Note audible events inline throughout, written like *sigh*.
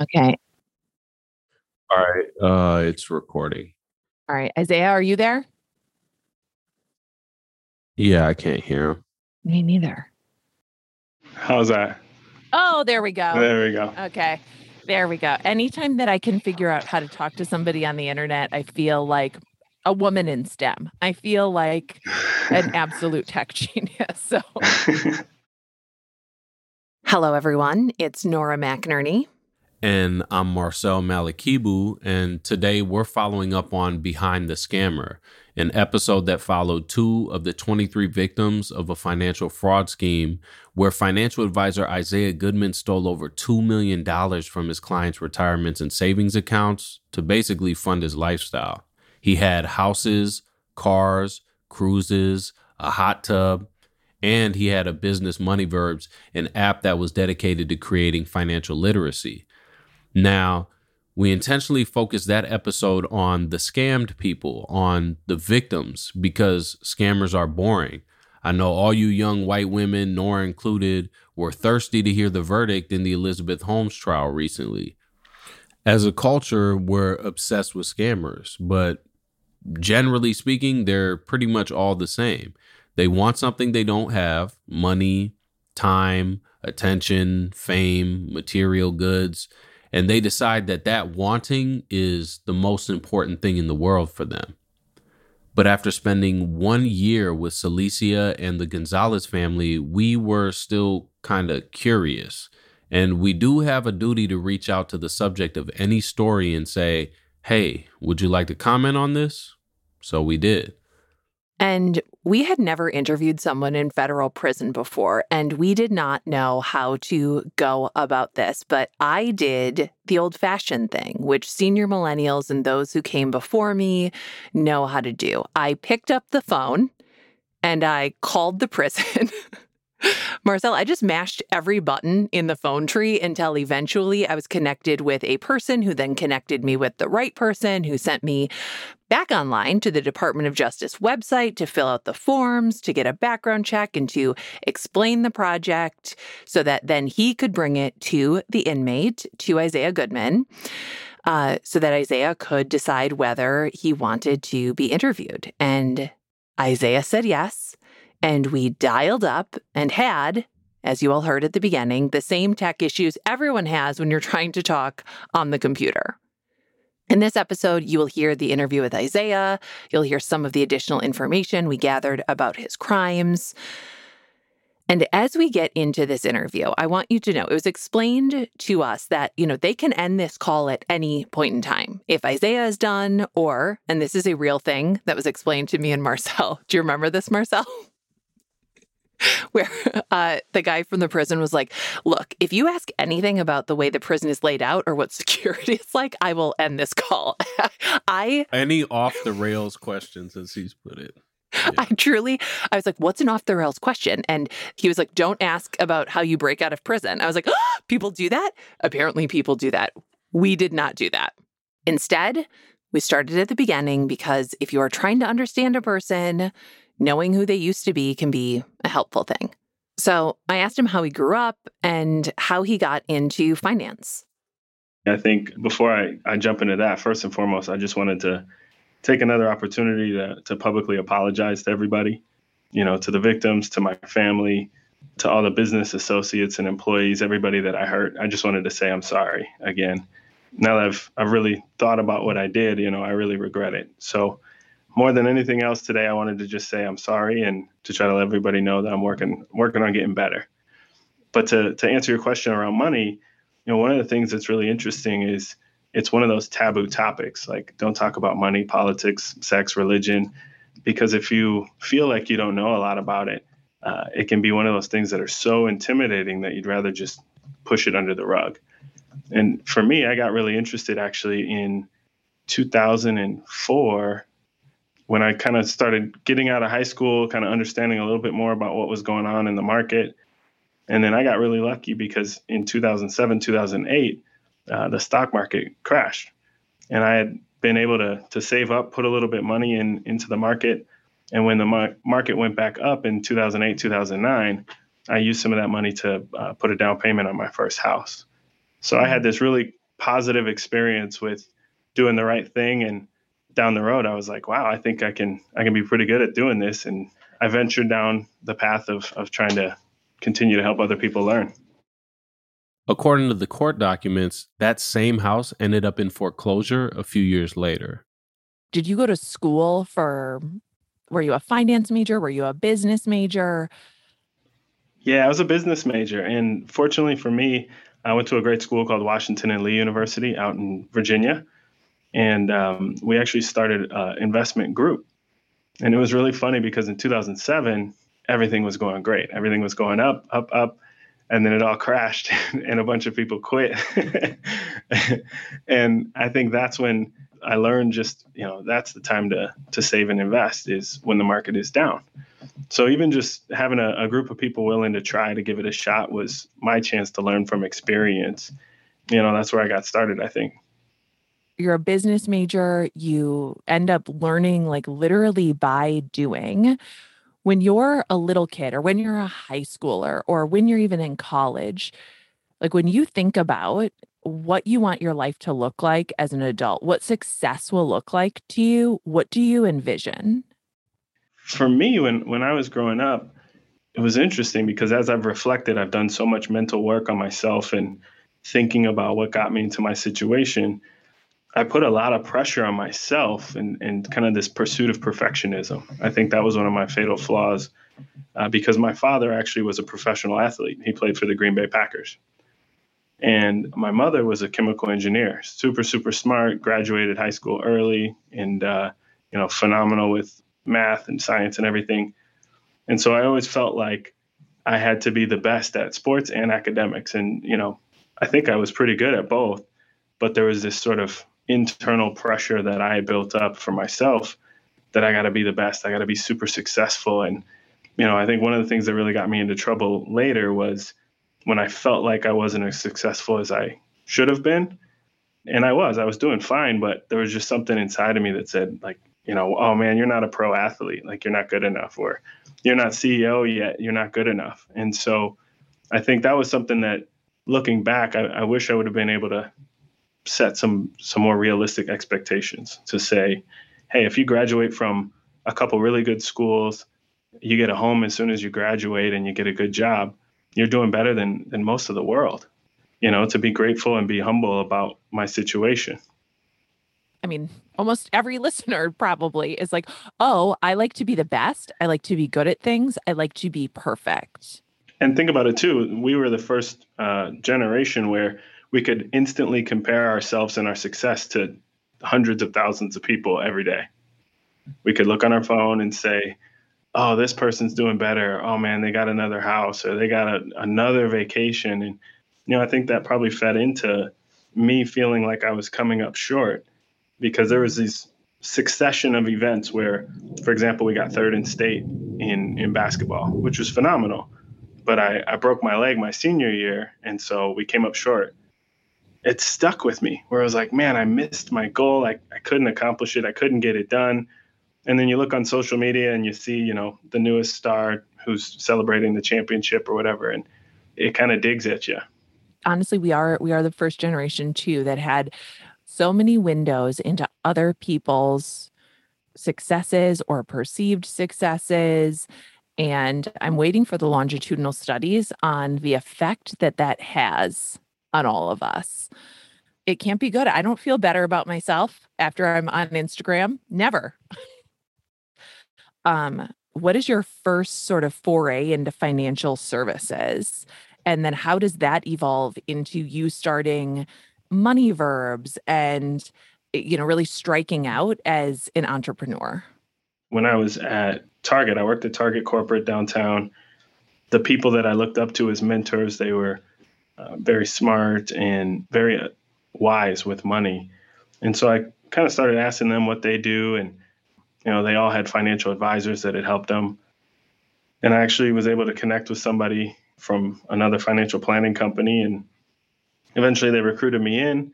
Okay. All right. Uh it's recording. All right. Isaiah, are you there? Yeah, I can't hear him. Me neither. How's that? Oh, there we go. There we go. Okay. There we go. Anytime that I can figure out how to talk to somebody on the internet, I feel like a woman in STEM. I feel like an *laughs* absolute tech genius. So, *laughs* hello, everyone. It's Nora McInerney. And I'm Marcel Malekebu, and today we're following up on Behind the Scammer, an episode that followed two of the 23 victims of a financial fraud scheme where financial advisor Isaiah Goodman stole over $2 million from his clients' retirements and savings accounts to basically fund his lifestyle. He had houses, cars, cruises, a hot tub, and he had a business money verbs, an app that was dedicated to creating financial literacy. Now, we intentionally focused that episode on the scammed people, on the victims, because scammers are boring. I know all you young white women, Nora included, were thirsty to hear the verdict in the Elizabeth Holmes trial recently. As a culture, we're obsessed with scammers, but generally speaking, they're pretty much all the same. They want something they don't have money, time, attention, fame, material goods and they decide that that wanting is the most important thing in the world for them. But after spending one year with Celisia and the Gonzales family, we were still kind of curious. And we do have a duty to reach out to the subject of any story and say, hey, would you like to comment on this? So we did. And we had never interviewed someone in federal prison before, and we did not know how to go about this. But I did the old fashioned thing, which senior millennials and those who came before me know how to do. I picked up the phone and I called the prison. *laughs* *laughs* Marcel, I just mashed every button in the phone tree until eventually I was connected with a person who then connected me with the right person who sent me back online to the Department of Justice website to fill out the forms, to get a background check, and to explain the project so that then he could bring it to the inmate, to Isaiah Goodman. Uh, so that Isaiah could decide whether he wanted to be interviewed. And Isaiah said yes. And we dialed up and had, as you all heard at the beginning, the same tech issues everyone has when you're trying to talk on the computer. In this episode, you will hear the interview with Isaiah. You'll hear some of the additional information we gathered about his crimes. And as we get into this interview, I want you to know it was explained to us that, you know, they can end this call at any point in time. If Isaiah is done, or, and this is a real thing that was explained to me and Marcel. *laughs* Do you remember this, Marcel? *laughs* where uh, the guy from the prison was like, Look, if you ask anything about the way the prison is laid out or what *laughs* security is like, I will end this call. *laughs* I any off the rails questions, as he's put it. Yeah. I truly, I was like, what's an off the rails question? And he was like, don't ask about how you break out of prison. I was like, oh, people do that? Apparently, people do that. We did not do that. Instead, we started at the beginning because if you are trying to understand a person, knowing who they used to be can be a helpful thing. So I asked him how he grew up and how he got into finance. I think before I, I jump into that, first and foremost, I just wanted to take another opportunity to, to publicly apologize to everybody, you know, to the victims, to my family, to all the business associates and employees, everybody that I hurt. I just wanted to say I'm sorry again. Now that I've I've really thought about what I did, you know, I really regret it. So more than anything else today, I wanted to just say I'm sorry and to try to let everybody know that I'm working working on getting better. But to to answer your question around money, you know, one of the things that's really interesting is it's one of those taboo topics. Like don't talk about money, politics, sex, religion, because if you feel like you don't know a lot about it, uh, it can be one of those things that are so intimidating that you'd rather just push it under the rug. And for me, I got really interested actually in 2004 when I kind of started getting out of high school, kind of understanding a little bit more about what was going on in the market. And then I got really lucky because in 2007, 2008, uh, the stock market crashed. And I had been able to, to save up, put a little bit money in into the market. And when the mar- market went back up in 2008, 2009, I used some of that money to uh, put a down payment on my first house. So I had this really positive experience with doing the right thing and down the road I was like, wow, I think I can I can be pretty good at doing this and I ventured down the path of of trying to continue to help other people learn. According to the court documents, that same house ended up in foreclosure a few years later. Did you go to school for were you a finance major? Were you a business major? Yeah, I was a business major and fortunately for me, I went to a great school called Washington and Lee University out in Virginia. And um, we actually started an investment group. And it was really funny because in 2007, everything was going great. Everything was going up, up, up. And then it all *laughs* crashed and a bunch of people quit. *laughs* and I think that's when I learned just, you know, that's the time to, to save and invest is when the market is down. So even just having a, a group of people willing to try to give it a shot was my chance to learn from experience. You know, that's where I got started, I think you're a business major, you end up learning like literally by doing. When you're a little kid or when you're a high schooler or when you're even in college, like when you think about what you want your life to look like as an adult, what success will look like to you, what do you envision? For me, when when I was growing up, it was interesting because as I've reflected, I've done so much mental work on myself and thinking about what got me into my situation I put a lot of pressure on myself and, and kind of this pursuit of perfectionism. I think that was one of my fatal flaws uh, because my father actually was a professional athlete. He played for the Green Bay Packers. And my mother was a chemical engineer, super, super smart, graduated high school early, and, uh, you know, phenomenal with math and science and everything. And so I always felt like I had to be the best at sports and academics. And, you know, I think I was pretty good at both, but there was this sort of internal pressure that I built up for myself that I got to be the best. I got to be super successful. And, you know, I think one of the things that really got me into trouble later was when I felt like I wasn't as successful as I should have been. And I was, I was doing fine, but there was just something inside of me that said, like, you know, oh man, you're not a pro athlete. Like, you're not good enough. Or you're not CEO yet. You're not good enough. And so I think that was something that looking back, I, I wish I would have been able to set some some more realistic expectations to say, hey, if you graduate from a couple really good schools, you get a home as soon as you graduate and you get a good job, you're doing better than than most of the world. You know, to be grateful and be humble about my situation. I mean, almost every *laughs* listener probably is like, "Oh, I like to be the best. I like to be good at things. I like to be perfect." And think about it too. We were the first uh, generation where we could instantly compare ourselves and our success to hundreds of thousands of people every day. We could look on our phone and say, oh, this person's doing better. Oh man, they got another house or they got a, another vacation. And, you know, I think that probably fed into me feeling like I was coming up short because there was these succession of events where, for example, we got third in state in, in basketball, which was phenomenal. But I, I broke my leg my senior year. And so we came up short it stuck with me where I was like, man, I missed my goal. I, I couldn't accomplish it. I couldn't get it done. And then you look on social media and you see, you know, the newest star who's celebrating the championship or whatever. And it kind of digs at you. Honestly, we are we are the first generation too that had so many windows into other people's successes or perceived successes and i'm waiting for the longitudinal studies on the effect that that has on all of us. It can't be good. I don't feel better about myself after I'm on Instagram. Never. um, what is your first sort of foray into financial services? And then how does that evolve into you starting money verbs and you know really striking out as an entrepreneur? When I was at Target, I worked at Target corporate downtown. The people that I looked up to as mentors, they were uh, very smart and very uh, wise with money. And so I kind of started asking them what they do. And, you know, they all had financial advisors that had helped them. And I actually was able to connect with somebody from another financial planning company. And eventually they recruited me in.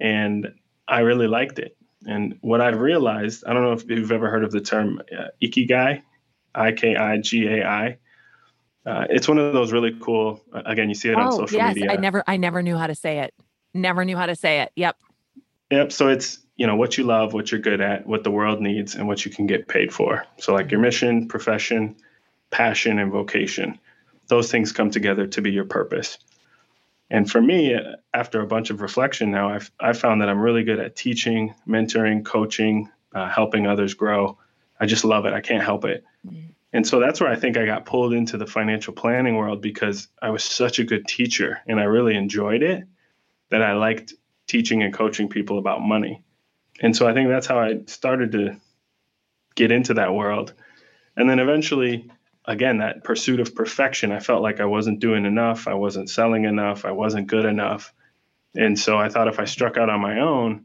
And I really liked it. And what I've realized, I don't know if you've ever heard of the term uh, Ikigai, I K I G A I uh, it's one of those really cool. Uh, again, you see it on oh, social yes, media. I never, I never knew how to say it. Never knew how to say it. Yep. Yep. So it's, you know, what you love, what you're good at, what the world needs, and what you can get paid for. So, like your mission, profession, passion, and vocation, those things come together to be your purpose. And for me, after a bunch of reflection now, I've, I've found that I'm really good at teaching, mentoring, coaching, uh, helping others grow. I just love it. I can't help it. Mm-hmm. And so that's where I think I got pulled into the financial planning world because I was such a good teacher and I really enjoyed it that I liked teaching and coaching people about money. And so I think that's how I started to get into that world. And then eventually, again, that pursuit of perfection, I felt like I wasn't doing enough, I wasn't selling enough, I wasn't good enough. And so I thought if I struck out on my own,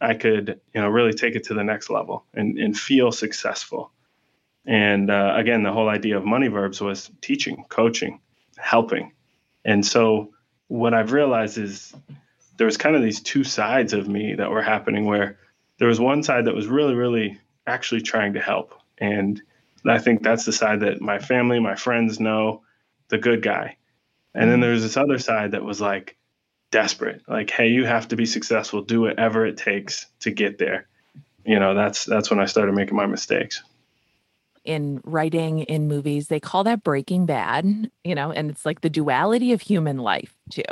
I could, you know, really take it to the next level and, and feel successful. And uh, again, the whole idea of money verbs was teaching, coaching, helping. And so what I've realized is there was kind of these two sides of me that were happening where there was one side that was really, really actually trying to help. And I think that's the side that my family, my friends know the good guy. And then there's this other side that was like desperate, like, hey, you have to be successful, do whatever it takes to get there. You know, that's that's when I started making my mistakes in writing in movies they call that breaking bad you know and it's like the duality of human life too.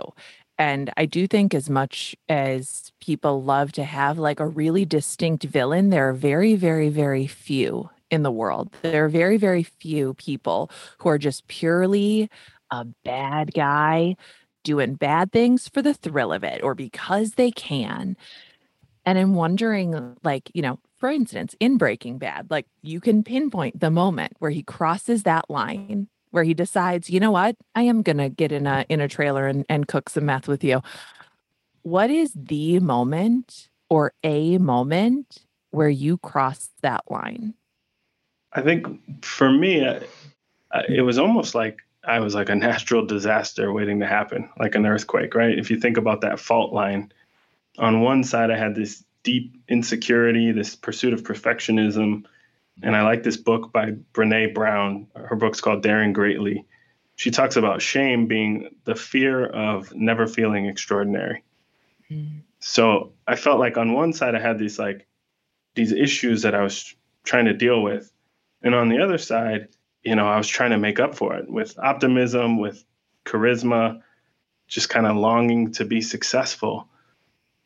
And i do think as much as people love to have like a really distinct villain there are very very very few in the world. There are very very few people who are just purely a bad guy doing bad things for the thrill of it or because they can and i'm wondering like you know for instance, in Breaking Bad, like you can pinpoint the moment where he crosses that line where he decides, you know what, I am gonna get in a in a trailer and, and cook some meth with you. What is the moment or a moment where you crossed that line? I think for me, it was almost like I was like a natural disaster waiting to happen, like an earthquake, right? If you think about that fault line, on one side I had this deep insecurity, this pursuit of perfectionism. And I like this book by Brene Brown. Her book's called Daring Greatly. She talks about shame being the fear of never feeling extraordinary. Mm. So I felt like on one side I had these like these issues that I was trying to deal with. And on the other side, you know, I was trying to make up for it with optimism, with charisma, just kind of longing to be successful.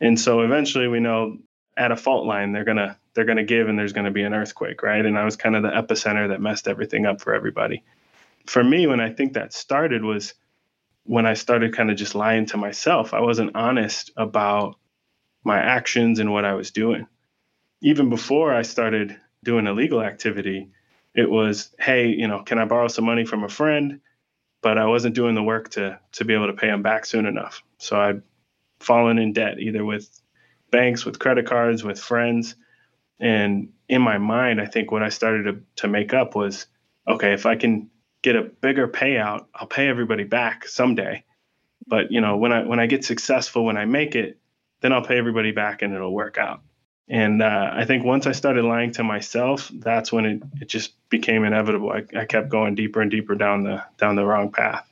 And so eventually we know at a fault line they're gonna they're gonna give and there's gonna be an earthquake right? And i was kind of the epicenter that messed everything up for everybody. For me when i think that started was when i started kind of just lying to myself. I wasn't honest about my actions and what i was doing. Even before i started doing illegal activity it was hey you know can i borrow some money from a friend? But i wasn't doing the work to to be able to pay them back soon enough. So i'd fallen in debt either with banks, with credit cards, with friends. And in my mind, I think what I started to, to make up was okay, if I can get a bigger payout, I'll pay everybody back someday. But you know, when I when I get successful, when I make it, then I'll pay everybody back and it'll work out. And uh, I think once I started lying to myself, that's when it, it just became inevitable. I, I kept going deeper and deeper down the down the wrong path.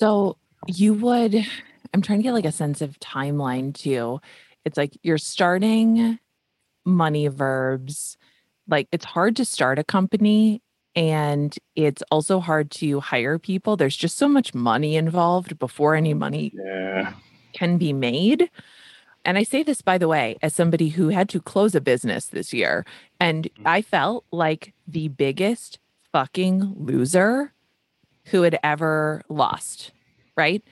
So you would, I'm trying to get like a sense of timeline too. It's like you're starting money verbs. Like it's hard to start a company and it's also hard to hire people. There's just so much money involved before any money yeah. can be made. And I say this, by the way, as somebody who had to close a business this year. And mm. I felt like the biggest fucking loser who had ever lost, right?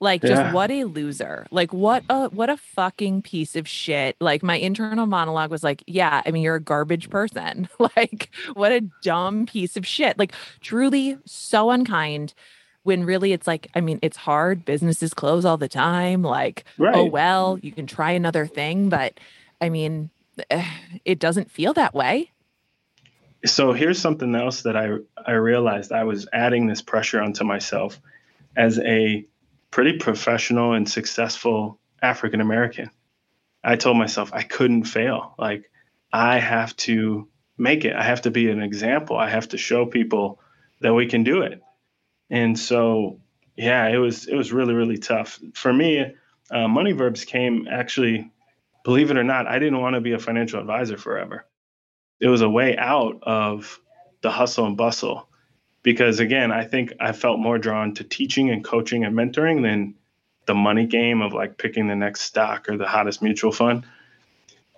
Like just what a loser. Like what a what a fucking piece of shit. Like my internal monologue was like, yeah, I mean you're a garbage person. *laughs* like what a dumb piece of shit. Like truly so unkind when really it's like, I mean, it's hard. Businesses close all the time. Like, oh, Right. oh well, you can try another thing, but I mean, *sighs* it doesn't feel that way. So here's something else that I I realized I was adding this pressure onto myself as a pretty professional and successful African American. I told myself I couldn't fail. Like I have to make it. I have to be an example. I have to show people that we can do it. And so yeah, it was it was really really tough for me. Uh, Money Verbs came actually, believe it or not, I didn't want to be a financial advisor forever it was a way out of the hustle and bustle. Because again i think i felt more drawn to teaching and coaching and mentoring than the money game of like picking the next stock or the hottest mutual fund.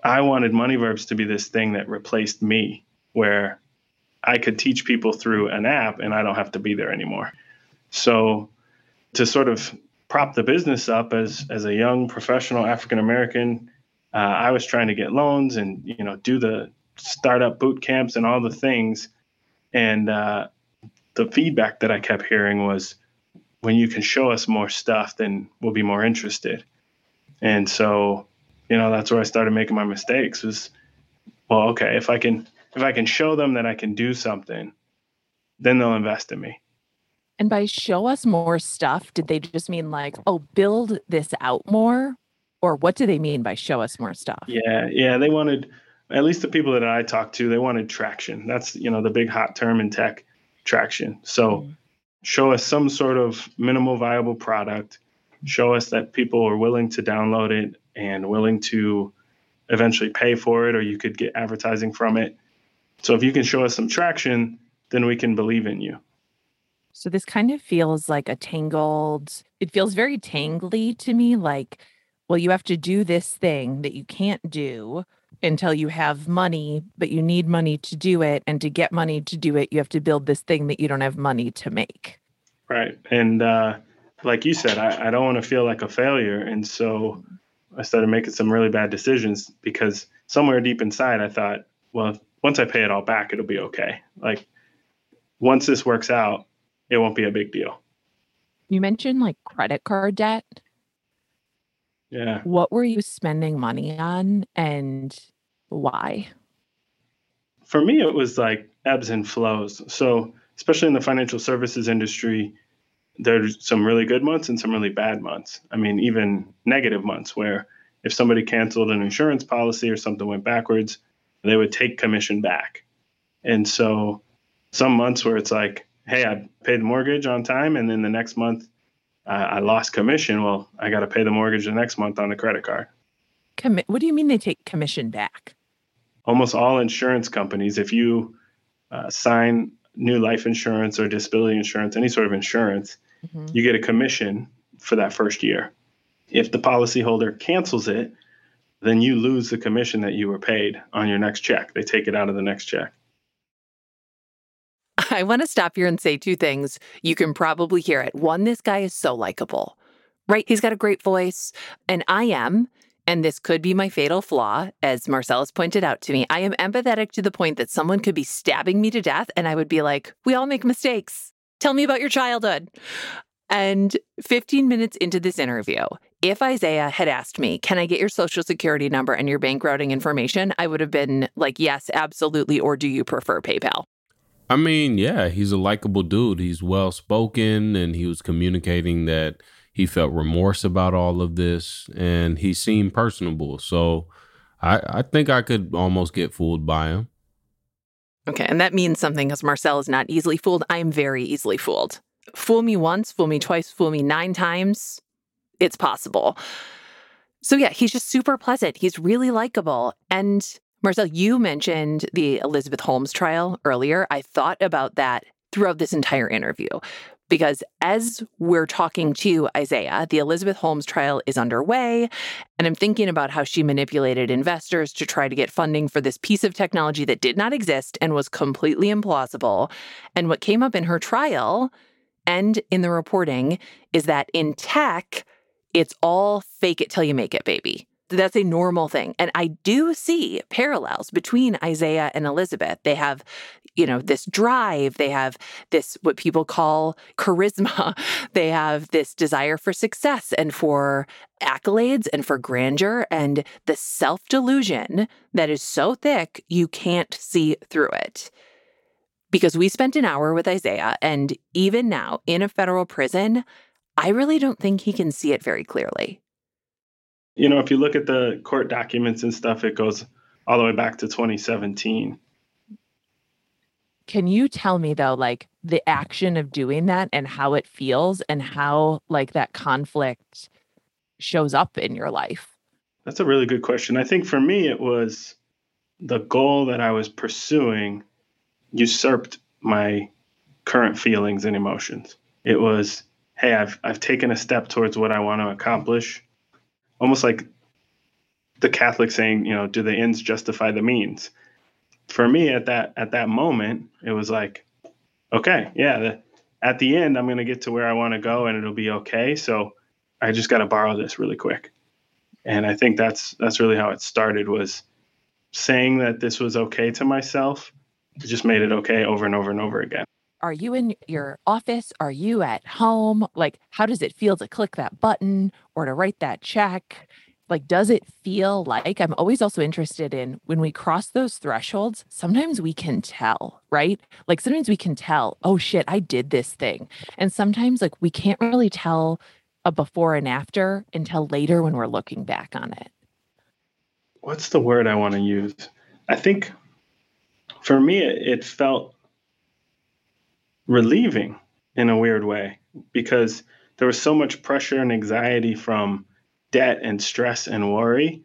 I wanted money verbs to be this thing that replaced me where i could teach people through an app and i don't have to be there anymore. So to sort of prop the business up as as a young professional african american uh, i was trying to get loans and you know do the startup boot camps and all the things. And uh, the feedback that I kept hearing was, when you can show us more stuff, then we'll be more interested. And so, you know, that's where I started making my mistakes. Was, well, okay, if I can if I can show them that I can do something, then they'll invest in me. And by show us more stuff, did they just mean like, oh, build this out more? Or what do they mean by show us more stuff? Yeah, yeah, they wanted at least the people that I talked to, they wanted traction. That's you know the big hot term in tech, traction. So Mm. show us some sort of minimal viable product. Show us that people are willing to download it and willing to eventually pay for it, or you could get advertising from it. So if you can show us some traction, then we can believe in you. So this kind of feels like a tangled, it feels very tangly to me. Like, well, you have to do this thing that you can't do until you have money, but you need money to do it. And to get money to do it, you have to build this thing that you don't have money to make. Right. And uh, like you said, I, I don't want to feel like a failure. And so I started making some really bad decisions because somewhere deep inside, I thought, well, once I pay it all back, it'll be okay. Like once this works out, it won't be a big deal. You mentioned like credit card debt. Yeah. What were you spending money on and why? For me, it was like ebbs and flows. So, especially in the financial services industry, there's some really good months and some really bad months. I mean, even negative months where if somebody canceled an insurance policy or something went backwards, they would take commission back. And so, some months where it's like, hey, I paid the mortgage on time, and then the next month uh, I lost commission. Well, I got to pay the mortgage the next month on the credit card. Commi- what do you mean they take commission back? almost all insurance companies, if you uh, sign new life insurance or disability insurance, any sort of insurance, Mhm. you get a commission for that first year. If the policyholder cancels it, then you lose the commission that you were paid on your next check. They take it out of the next check. I want to stop here and say two things. You can probably hear it. One, this guy is so likable, right? He's got a great voice, and I am. And this could be my fatal flaw, as Marcellus pointed out to me. I am empathetic to the point that someone could be stabbing me to death, and I would be like, We all make mistakes. Tell me about your childhood. And 15 minutes into this interview, if Isaiah had asked me, Can I get your social security number and your bank routing information? I would have been like, Yes, absolutely. Or do you prefer PayPal? I mean, yeah, he's a likable dude. He's well spoken and he was communicating that he felt remorse about all of this and he seemed personable. So I, I think I could almost get fooled by him. Okay, and that means something because Marcel is not easily fooled. I am very easily fooled. Fool me once, fool me twice, fool me nine times. It's possible. So, yeah, he's just super pleasant. He's really likable. And Marcel, you mentioned the Elizabeth Holmes trial earlier. I thought about that throughout this entire interview because as we're talking to Isaiah, the Elizabeth Holmes trial is underway. And I'm thinking about how she manipulated investors to try to get funding for this piece of technology that did not exist and was completely implausible. And what came up in her trial and in the reporting is that in tech, it's all fake it till you make it, baby. That's a normal thing. And I do see parallels between Isaiah and Elizabeth. They have, you know, this drive, they have this, what people call charisma, *laughs* they have this desire for success and for accolades and for grandeur and the self delusion that is so thick you can't see through it because we spent an hour with Isaiah, and even now in a federal prison, I really don't think he can see it very clearly. You know, if you look at the court documents and stuff, it goes all the way back to 2017. Can you tell me though, like the action of doing that and how it feels and how like that conflict shows up in your life? That's a really good question. I think for me, it was the goal that I was pursuing usurped my current feelings and emotions. It was, hey, I've I've taken a step towards what I want to accomplish. Almost like the Catholic saying, you know, do the ends justify the means? For me at that at that moment, it was like, okay, yeah, the, at the end I'm going to get to where I want to go and it'll be okay. So I just got to borrow this really quick. And I think that's that's really how it started was saying that this was okay to myself it just made it okay over and over and over again. Are you in your office? Are you at home? Like, how does it feel to click that button or to write that check? Like, does it feel like I'm always also interested in when we cross those thresholds? Sometimes we can tell, right? Like, sometimes we can tell, oh shit, I did this thing. And sometimes, like, we can't really tell a before and after until later when we're looking back on it. What's the word I want to use? I think for me, it, felt relieving in a weird way because there was so much pressure and anxiety from debt and stress and worry.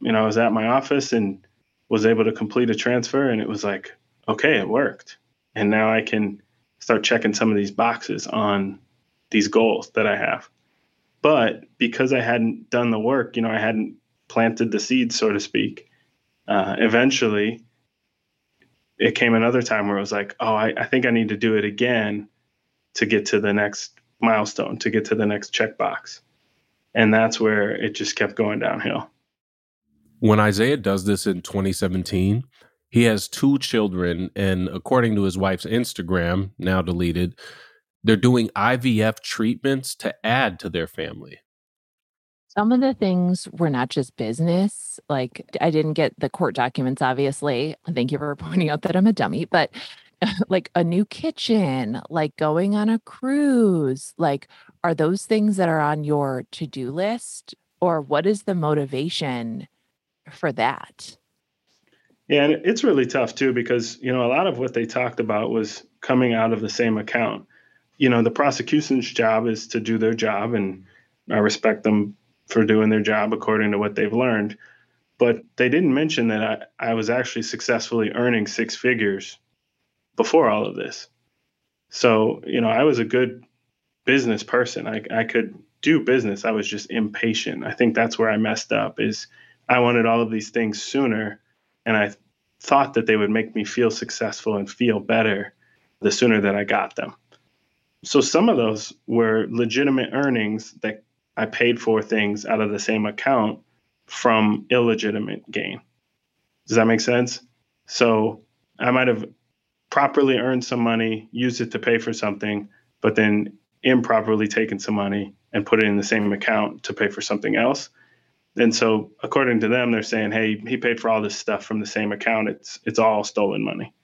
You know, I was at my office and was able to complete a transfer, and it was like, okay, it worked. And now I can start checking some of these boxes on these goals that I have. But because I hadn't done the work, you know, I hadn't planted the seeds, so to speak, uh, eventually it came another time where it was like, oh, I, I think I need to do it again to get to the next milestone, to get to the next checkbox. And that's where it just kept going downhill. When Isaiah does this in 2017, he has two children. And according to his wife's Instagram, now deleted, they're doing IVF treatments to add to their family. Some of the things were not just business. Like I didn't get the court documents, obviously. Thank you for *laughs* pointing out that I'm a dummy, but *laughs* like a new kitchen, like going on a cruise, like are those things that are on your to-do list or what is the motivation for that? Yeah, and it's really tough too because, you know, a lot of what they talked about was coming out of the same account. You know, the prosecution's job is to do their job and I respect them for doing their job according to what they've learned. But they didn't mention that I, I was actually successfully earning six figures before all of this. So, you know, I was a good business person. I, I could do business. I was just impatient. I think that's where I messed up is I wanted all of these things sooner and I thought that they would make me feel successful and feel better the sooner that I got them. So some of those were legitimate earnings that I paid for things out of the same account from illegitimate gain. Does that make sense? So I might have properly earned some money, used it to pay for something, but then improperly taken some money and put it in the same account to pay for something else. And so according to them, they're saying, hey, he paid for all this stuff from the same account. It's it's all stolen money.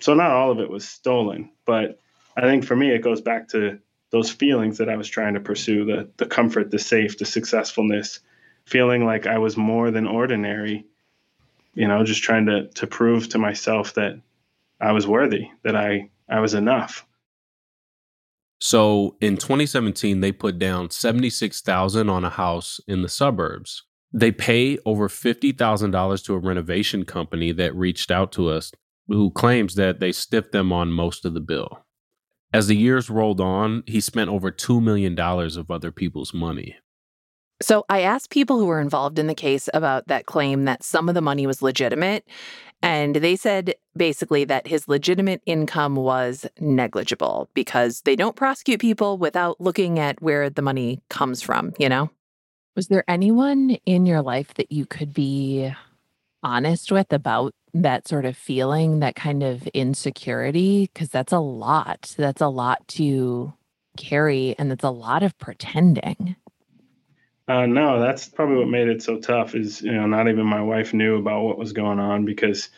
So not all of it was stolen, but I think for me it goes back to those feelings that I was trying to pursue the the comfort, the safe, the successfulness, feeling like I was more than ordinary, you know, just trying to to prove to myself that I was worthy, that I I was enough. So in 2017 they put down 76,000 on a house in the suburbs. They pay over $50,000 to a renovation company that reached out to us who claims that they stiffed them on most of the bill. As the years rolled on, he spent over $2 million of other people's money. So I asked people who were involved in the case about that claim that some of the money was legitimate. And they said basically that his legitimate income was negligible because they don't prosecute people without looking at where the money comes from, you know? Was there anyone in your life that you could be honest with about that sort of feeling, that kind of insecurity? Because that's a lot. That's a lot to carry, and that's a lot of pretending. Uh, no, that's probably what made it so tough. Is you know not even my wife knew about what was going on because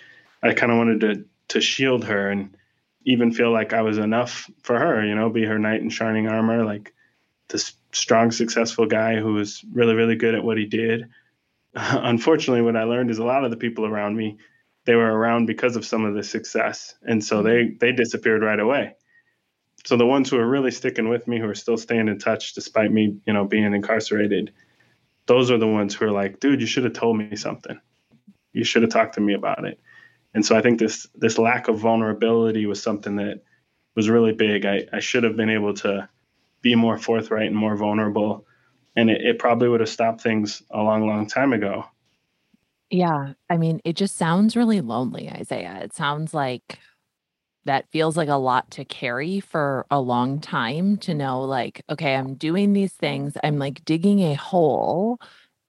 I kind of wanted to to shield her and even feel like I was enough for her. You know, be her knight in shining armor, like this strong, successful guy who was really, really good at what he did. *laughs* Unfortunately, what I learned is a lot of the people around me they were around because of some of the success, and so they mm-hmm. they disappeared right away. So the ones who are really sticking with me, who are still staying in touch despite me, you know, being incarcerated, those are the ones who are like, dude, you should have told me something. You should have talked to me about it. And so I think this this lack of vulnerability was something that was really big. I, I should have been able to be more forthright and more vulnerable. And it, it probably would have stopped things a long, long time ago. Yeah. I mean, it just sounds really lonely, Isaiah. It sounds like that feels like a lot to carry for a long time to know like okay i'm doing these things i'm like digging a hole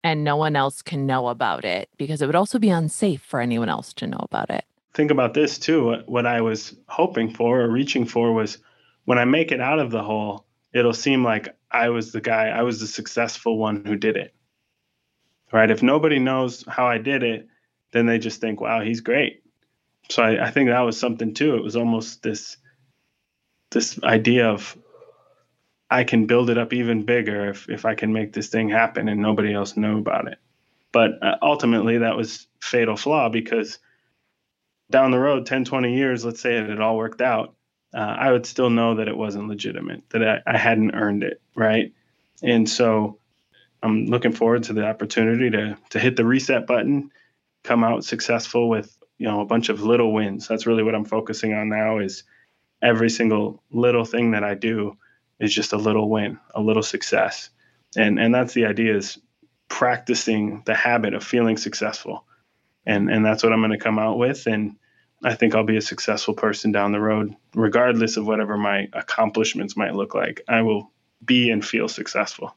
and no one else can know about it because it would also be unsafe for anyone else to know about it think about this too what i was hoping for or reaching for was when i make it out of the hole it'll seem like i was the guy i was the successful one who did it right if nobody knows how i did it then they just think wow he's great so I, I think that was something too. It was almost this this idea of I can build it up even bigger if if I can make this thing happen and nobody else know about it. But uh, ultimately, that was fatal flaw because down the road, 10, 20 years, let's say it had all worked out, uh, I would still know that it wasn't legitimate, that I, I hadn't earned it, right? And so I'm looking forward to the opportunity to to hit the reset button, come out successful with you know a bunch of little wins. That's really what i'm focusing on now is every single little thing that i do is just a little win a little success. And and that's the idea is practicing the habit of feeling successful. And and that's what i'm going to come out with. And i think i'll be a successful person down the road regardless of whatever my accomplishments might look like i will be and feel successful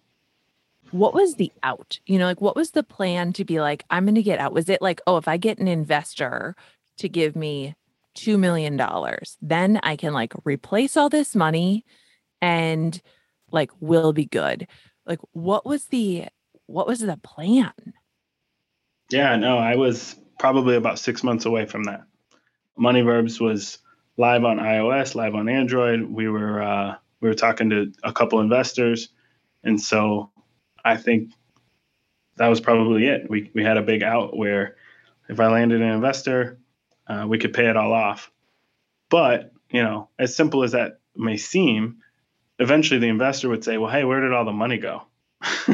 what was the out? You know, like what was the plan to be like, I'm going to get out? Was it like, oh, if I get an investor to give me $2 million, then I can like replace all this money and like will be good. Like what was the what was the plan? Yeah, no, I was probably about 6 months away from that. Money Verbs was live on iOS, live on Android. We were uh we were talking to a couple investors and so I think that was probably it. We we had a big out where if I landed an investor, uh, we could pay it all off. But you know, as simple as that may seem, eventually the investor would say, "Well, hey, where did all the money go?"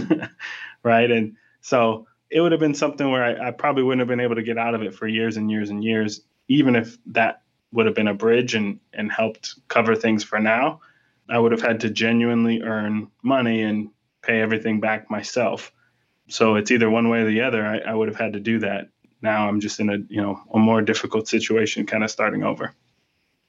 *laughs* right? And so it would have been something where I, I, probably wouldn't have been able to get out of it for years and years and years, even if that would have been a bridge and and helped cover things for now. I would have had to genuinely earn money and pay everything back myself. So it's either one way or the other. I, I would have had to do that. Now I'm just in a you know a more difficult situation, kind of starting over.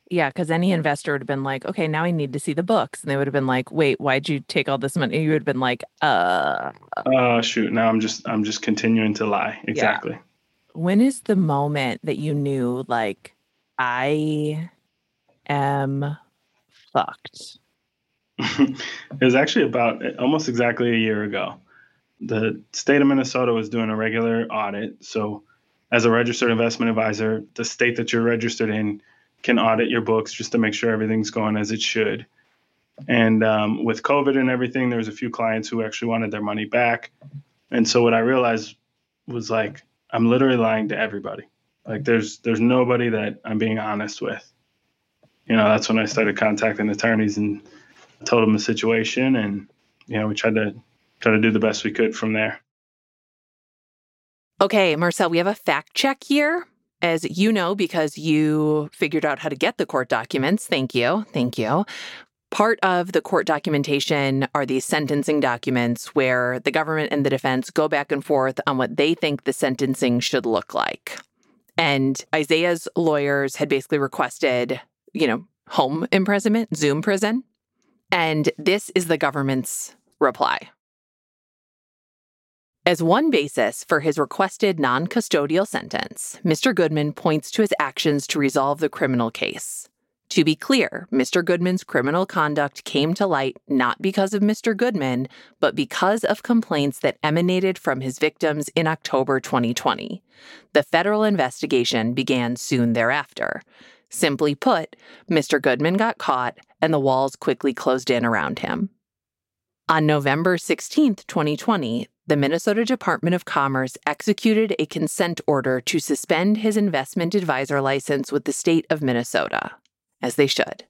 Yeah, because any investor would have been like, okay, now I need to see the books. And they would have been like, wait, why'd you take all this money? You would have been like, uh uh shoot, now I'm just I'm just continuing to lie. Exactly. When is the moment that you knew like I am fucked? *laughs* it was actually about almost exactly a year ago. The state of Minnesota was doing a regular audit. So, as a registered investment advisor, the state that you're registered in can audit your books just to make sure everything's going as it should. And um, with COVID and everything, there was a few clients who actually wanted their money back. And so what I realized was like I'm literally lying to everybody. Like there's there's nobody that I'm being honest with. You know, that's when I started contacting attorneys and told them the situation, and you know we tried to try to do the best we could from there. Okay, Marcel, we have a fact check here. As you know, because you figured out how to get the court documents. Thank you. Thank you. Part of the court documentation are these sentencing documents where the government and the defense go back and forth on what they think the sentencing should look like. And Isaiah's lawyers had basically requested, you know, home imprisonment, Zoom prison. And this is the government's reply. As one basis for his requested non custodial sentence, Mr. Goodman points to his actions to resolve the criminal case. To be clear, Mr. Goodman's criminal conduct came to light not because of Mr. Goodman, but because of complaints that emanated from his victims in October 2020. The federal investigation began soon thereafter. Simply put, Mr. Goodman got caught and the walls quickly closed in around him. On November 16, 2020, the Minnesota Department of Commerce executed a consent order to suspend his investment advisor license with the state of Minnesota, as they should.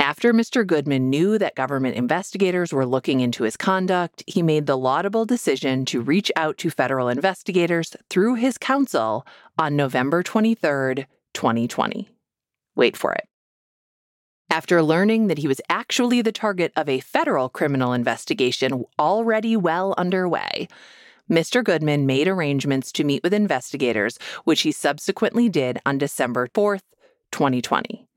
After Mr. Goodman knew that government investigators were looking into his conduct, he made the laudable decision to reach out to federal investigators through his counsel on November 23, 2020. Wait for it. After learning that he was actually the target of a federal criminal investigation already well underway, Mr. Goodman made arrangements to meet with investigators, which he subsequently did on December 4th, 2020.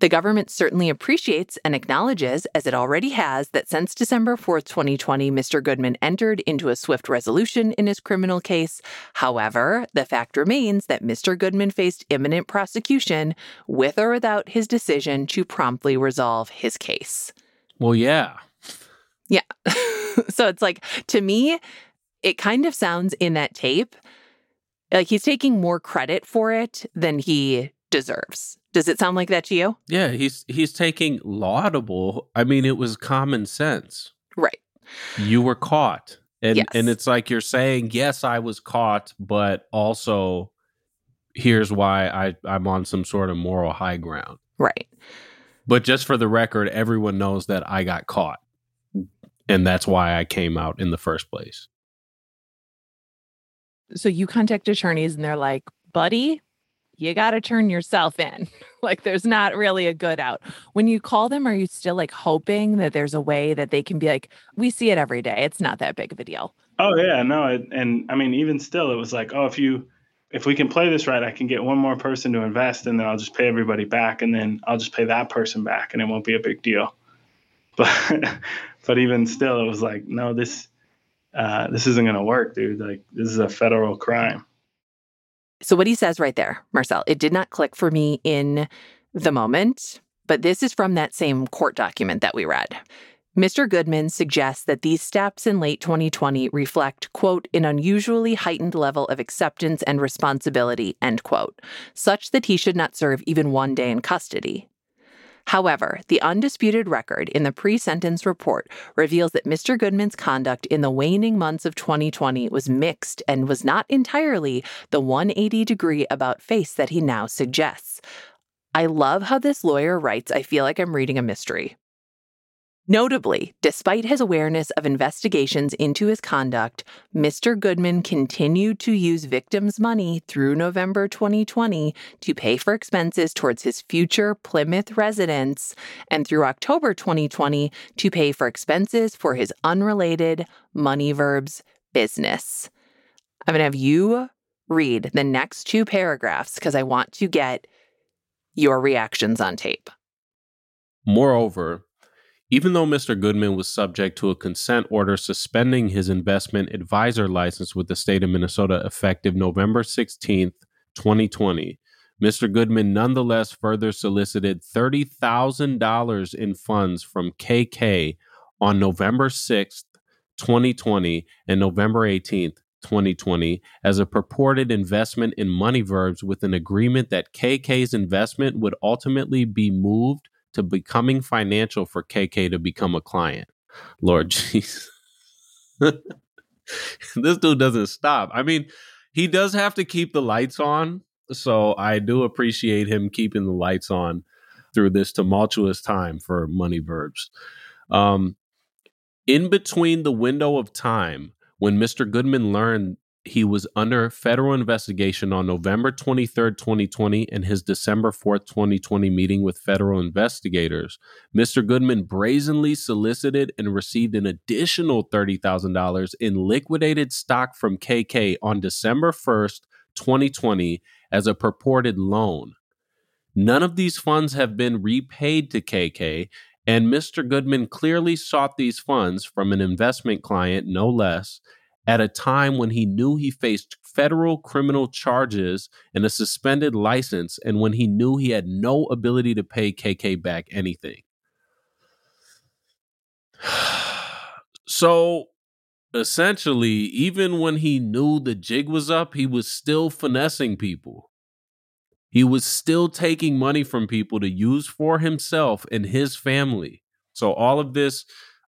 The government certainly appreciates and acknowledges, as it already has, that since December 4th, 2020, Mr. Goodman entered into a swift resolution in his criminal case. However, the fact remains that Mr. Goodman faced imminent prosecution with or without his decision to promptly resolve his case. Well, yeah. Yeah. *laughs* so it's like, to me, it kind of sounds in that tape like he's taking more credit for it than he deserves. Does it sound like that to you? Yeah, he's he's taking laudable. I mean, it was common sense. Right. You were caught. And Yes. and it's like you're saying, yes, I was caught, but also here's why I, I'm on some sort of moral high ground. Right. But just for the record, everyone knows that I got caught. And that's why I came out in the first place. So you contact attorneys and they're like, buddy, you got to turn yourself in. *laughs* like there's not really a good out. When you call them, are you still like hoping that there's a way that they can be like, we see it every day. It's not that big of a deal. Oh yeah, no, it, and I mean even still, it was like, oh, if you if we can play this right, I can get one more person to invest, and then I'll just pay everybody back, and then I'll just pay that person back, and it won't be a big deal. *laughs* But but even still, it was like, no, this uh, this isn't gonna work, dude. Like this is a federal crime. So what he says right there, Marcel, it did not click for me in the moment, but this is from that same court document that we read. Mr. Goodman suggests that these steps in late 2020 reflect, quote, an unusually heightened level of acceptance and responsibility, end quote, such that he should not serve even one day in custody. However, the undisputed record in the pre sentence report reveals that Mr. Goodman's conduct in the waning months of 2020 was mixed and was not entirely the 180 degree about face that he now suggests. I love how this lawyer writes, I feel like I'm reading a mystery. Notably, despite his awareness of investigations into his conduct, Mr. Goodman continued to use victims' money through November 2020 to pay for expenses towards his future Plymouth residence, and through October 2020 to pay for expenses for his unrelated Money Verbs business. I'm going to have you read the next two paragraphs because I want to get your reactions on tape. Moreover, even though Mr. Goodman was subject to a consent order suspending his investment advisor license with the state of Minnesota effective November 16th, 2020, Mr. Goodman nonetheless further solicited $30,000 in funds from KK on November 6th, 2020 and November 18th, 2020 as a purported investment in money verbs with an agreement that KK's investment would ultimately be moved to becoming financial for KK to become a client. Lord *laughs* Jesus. this dude doesn't stop. I mean, he does have to keep the lights on, so I do appreciate him keeping the lights on through this tumultuous time for money verbs. Um, in between the window of time when Mr. Goodman learned he was under federal investigation on November 23rd, 2020, and his December 4th, 2020 meeting with federal investigators, Mr. Goodman brazenly solicited and received an additional $30,000 in liquidated stock from KK on December 1st, 2020, as a purported loan. None of these funds have been repaid to KK, and Mr. Goodman clearly sought these funds from an investment client, no less, at a time when he knew he faced federal criminal charges and a suspended license, and when he knew he had no ability to pay KK back anything. *sighs* so essentially, even when he knew the jig was up, he was still finessing people. He was still taking money from people to use for himself and his family. So all of this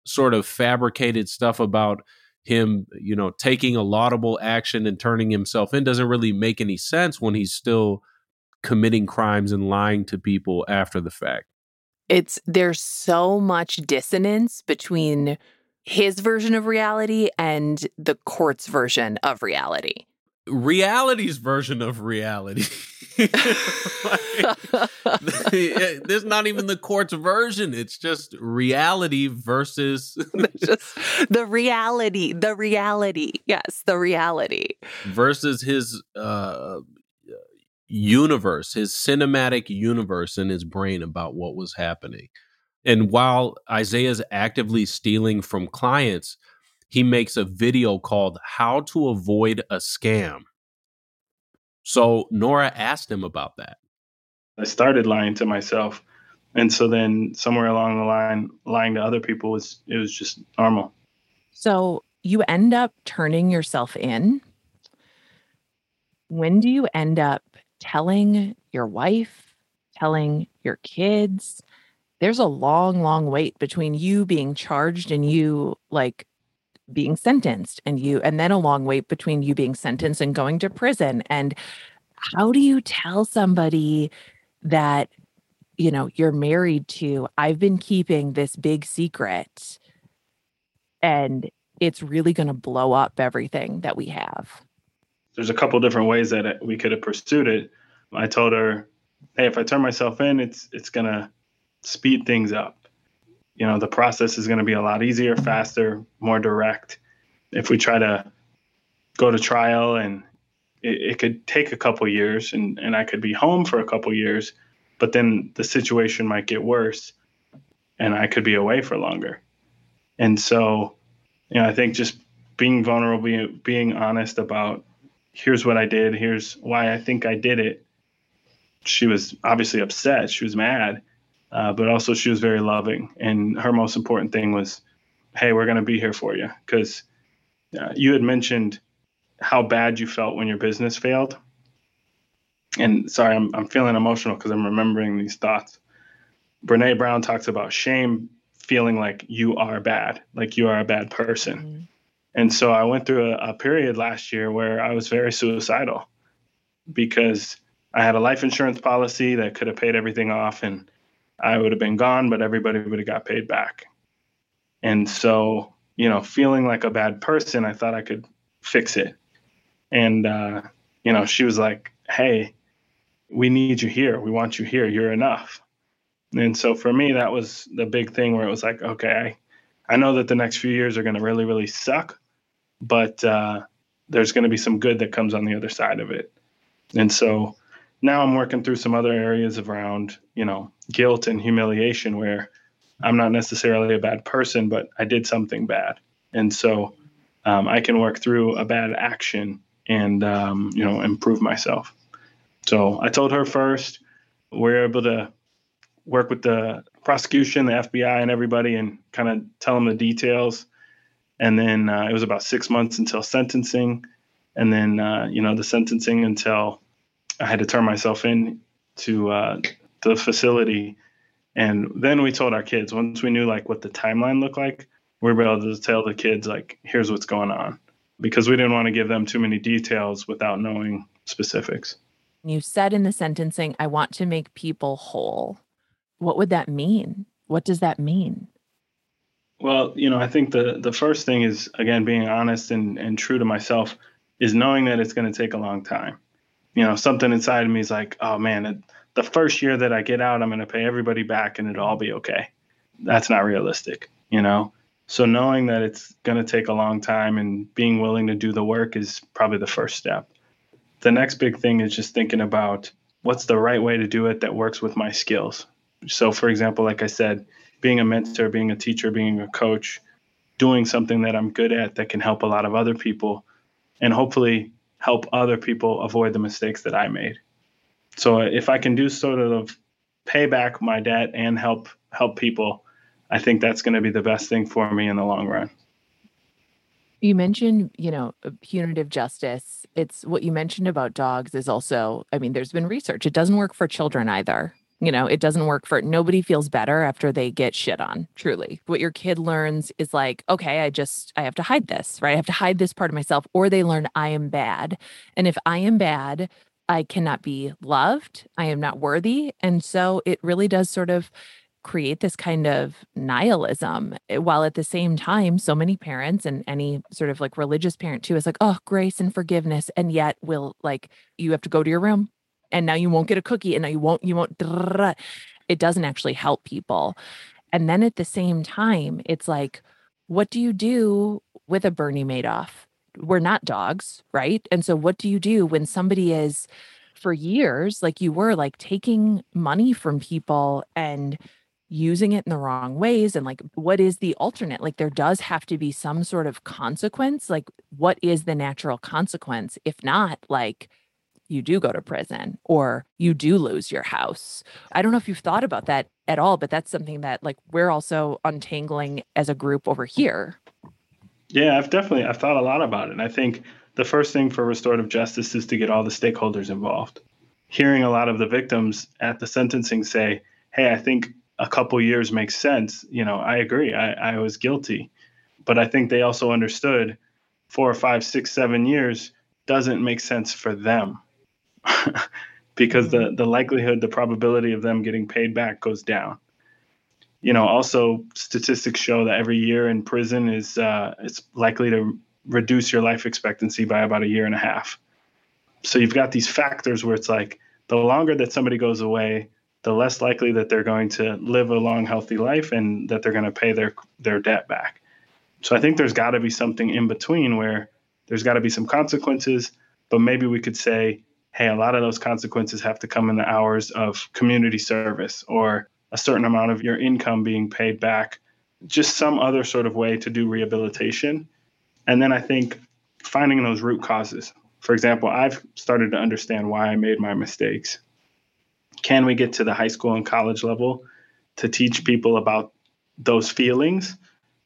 sort of fabricated stuff about him, you know, taking a laudable action and turning himself in doesn't really make any sense when he's still committing crimes and lying to people after the fact. It's there's so much dissonance between his version of reality and the court's version of reality. Reality's version of reality. *laughs* *laughs* there's not even the court's version. It's just reality versus *laughs* just the reality. The reality. Yes, the reality. Versus his uh universe, his cinematic universe in his brain about what was happening. And while Isaiah's actively stealing from clients, he makes a video called How to Avoid a Scam. So Nora asked him about that. I started lying to myself. And so then somewhere along the line, lying to other people was it was just normal. So you end up turning yourself in. When do you end up telling your wife, telling your kids? there's a long, long wait between you being charged and you like being sentenced and you and then a long wait between you being sentenced and going to prison. And how do you tell somebody that you know you're married to i've been keeping this big secret and it's really going to blow up everything that we have? There's a couple different ways that we could have pursued it. I told her hey if i turn myself in it's it's going to speed things up. You know, the process is going to be a lot easier, faster, more direct. If we try to go to trial and it, it could take a couple years and, and I could be home for a couple years, but then the situation might get worse and I could be away for longer. And so, you know, I think just being vulnerable, being, being honest about here's what I did, here's why I think I did it. She was obviously upset. She was mad uh, but also she was very loving. And her most important thing was, hey, we're going to be here for you. Because uh, you had mentioned how bad you felt when your business failed. And sorry, I'm, I'm feeling emotional because I'm remembering these thoughts. Brene Brown talks about shame feeling like you are bad, like you are a bad person. Mm-hmm. And so I went through a, a period last year where I was very suicidal because I had a life insurance policy that could have paid everything off. And I would have been gone, but everybody would have got paid back. And so, you know, feeling like a bad person, I thought I could fix it. And, uh, you know, she was like, hey, we need you here. We want you here. You're enough. And so for me, that was the big thing where it was like, okay, I, I know that the next few years are going to really, really suck, but uh, there's going to be some good that comes on the other side of it. And so now I'm working through some other areas around, you know, guilt and humiliation where I'm not necessarily a bad person, but I did something bad. And so um, I can work through a bad action and, um, you know, improve myself. So I told her first, we are able to work with the prosecution, the FBI, and everybody and kind of tell them the details. And then uh, it was about six months until sentencing. And then, uh, you know, the sentencing until I had to turn myself in to uh, the facility, and then we told our kids once we knew like what the timeline looked like, we were able to tell the kids like, here's what's going on, because we didn't want to give them too many details without knowing specifics. You said in the sentencing, "I want to make people whole." What would that mean? What does that mean? Well, you know, I think the the first thing is again being honest and and true to myself is knowing that it's going to take a long time you know, something inside of me is like, oh man, it, the first year that I get out, I'm going to pay everybody back and it'll all be okay. That's not realistic, you know? So knowing that it's going to take a long time and being willing to do the work is probably the first step. the next big thing is just thinking about what's the right way to do it that works with my skills. So, for example, like I said, being a mentor, being a teacher, being a coach, doing something that I'm good at that can help a lot of other people and hopefully help other people avoid the mistakes that I made. So, if I can do sort of pay back my debt and help help people, I think that's going to be the best thing for me in the long run. You mentioned, you know, punitive justice. It's what you mentioned about dogs is also, I mean, there's been research. It doesn't work for children either. You know, it doesn't work for nobody feels better after they get shit on, truly. What your kid learns is like, okay, I just, I have to hide this, right? I have to hide this part of myself. Or they learn I am bad. And if I am bad, I cannot be loved. I am not worthy. And so it really does sort of create this kind of nihilism eh, while at the same time so many parents and any sort of like religious parent too is like oh grace and forgiveness and yet will like you have to go to your room and now you won't get a cookie and now you won't you won't it doesn't actually help people and then at the same time it's like what do you do with a bernie madoff we're not dogs right and so what do you do when somebody is for years like you were like taking money from people and using it in the wrong ways and like what is the alternate like there does have to be some sort of consequence like what is the natural consequence if not like you do go to prison or you do lose your house. I don't know if you've thought about that at all but that's something that like we're also untangling as a group over here. Yeah i've definitely i've thought a lot about it. And i think the first thing for restorative justice is to get all the stakeholders involved. Hearing a lot of the victims at the sentencing say hey i think a couple years makes sense. You know, I agree. I, I was guilty, but I think they also understood four or five, six, seven years doesn't make sense for them *laughs* because the mm-hmm. the likelihood, the probability of them getting paid back goes down. You know, also statistics show that every year in prison is uh, it's likely to reduce your life expectancy by about a year and a half. So you've got these factors where it's like the longer that somebody goes away, the less likely that they're going to live a long, healthy life and that they're going to pay their their debt back. So I think there's got to be something in between where there's got to be some consequences, but maybe we could say, hey, a lot of those consequences have to come in the hours of community service or a certain amount of your income being paid back, just some other sort of way to do rehabilitation. And then I think finding those root causes. For example, I've started to understand why I made my mistakes can we get to the high school and college level to teach people about those feelings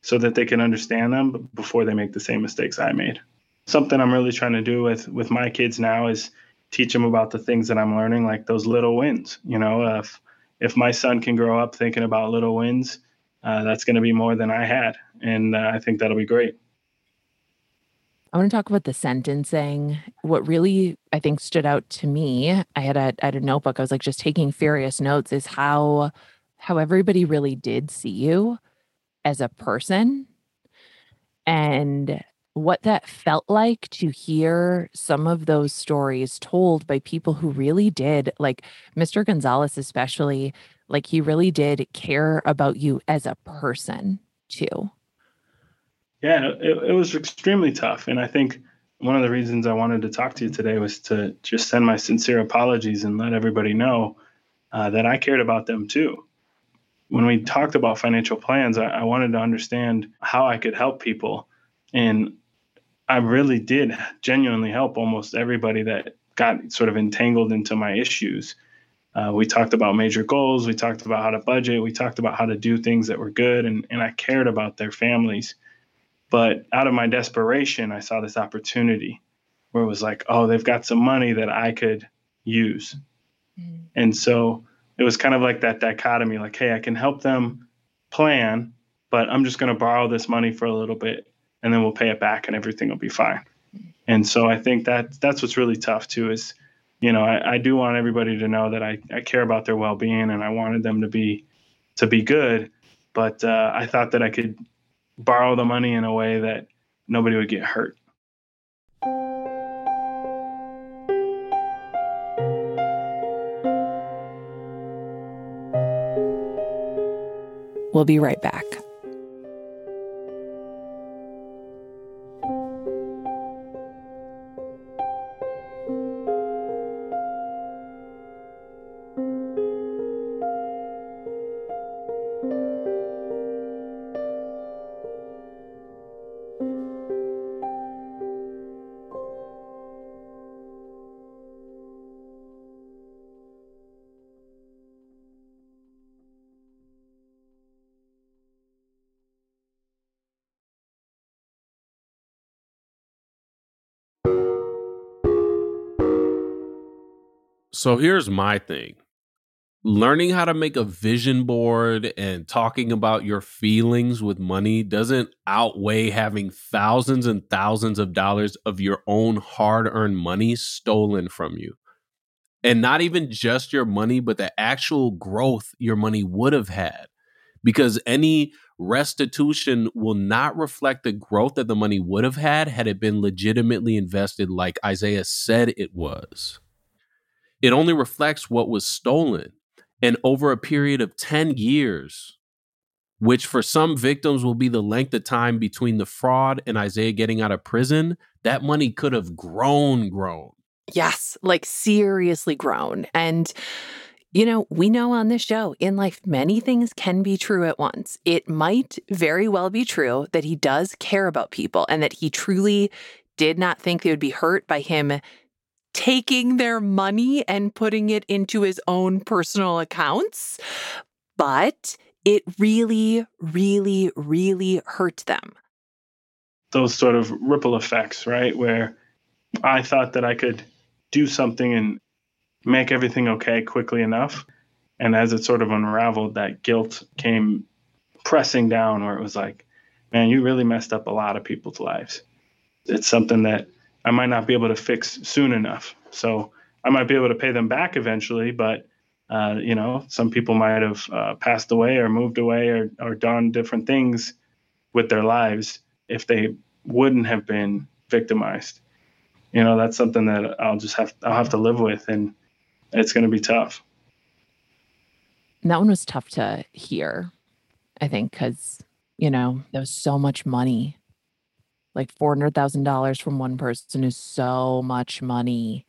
so that they can understand them before they make the same mistakes I made? Something I'm really trying to do with with my kids now is teach them about the things that I'm learning, like those little wins. You know, if if my son can grow up thinking about little wins, uh, that's going to be more than I had, and uh, I think that'll be great. I want to talk about the sentencing. What really I think stood out to me, I had a I had a notebook. I was like just taking furious notes is how how everybody really did see you as a person and what that felt like to hear some of those stories told by people who really did like Mr. Gonzales especially like he really did care about you as a person too yeah, it, it was extremely tough. And I think one of the reasons I wanted to talk to you today was to just send my sincere apologies and let everybody know uh, that I cared about them too. When we talked about financial plans, I, I wanted to understand how I could help people. And I really did genuinely help almost everybody that got sort of entangled into my issues. Uh, we talked about major goals. We talked about how to budget. We talked about how to do things that were good. And, and I cared about their families. But out of my desperation, I saw this opportunity where it was like, oh, they've got some money that I could use. Mm. And so it was kind of like that dichotomy like, hey, I can help them plan, but I'm just going to borrow this money for a little bit and then we'll pay it back and everything will be fine. And so I think that that's what's really tough too is, you know, I, I do want everybody to know that I, I care about their well being and I wanted them to be to be good. But uh, I thought that I could borrow the money in a way that nobody would get hurt. We'll be right back. So here's my thing learning how to make a vision board and talking about your feelings with money doesn't outweigh having thousands and thousands of dollars of your own hard earned money stolen from you. And not even just your money, but the actual growth your money would have had. Because any restitution will not reflect the growth that the money would have had had it been legitimately invested like Isaiah said it was. It only reflects what was stolen. And over a period of 10 years, which for some victims will be the length of time between the fraud and Isaiah getting out of prison, that money could have grown, grown. Yes, like seriously grown. And, you know, we know on this show in life, many things can be true at once. It might very well be true that he does care about people and that he truly did not think they would be hurt by him taking their money and putting it into his own personal accounts. But it really, really, really hurt them. Those sort of ripple effects, right? Where I thought that I could do something and make everything okay quickly enough. And as it sort of unraveled, that guilt came pressing down where it was like, man, you really messed up a lot of people's lives. It's something that I might not be able to fix soon enough. So I might be able to pay them back eventually, but uh, you know, some people might have uh, passed away or moved away or, or done different things with their lives if they wouldn't have been victimized. You know, that's something that I'll just have I'll have to live with, and it's going to be tough. And that one was tough to hear, I think, because you know there was so much money like $400,000 from one person is so much money.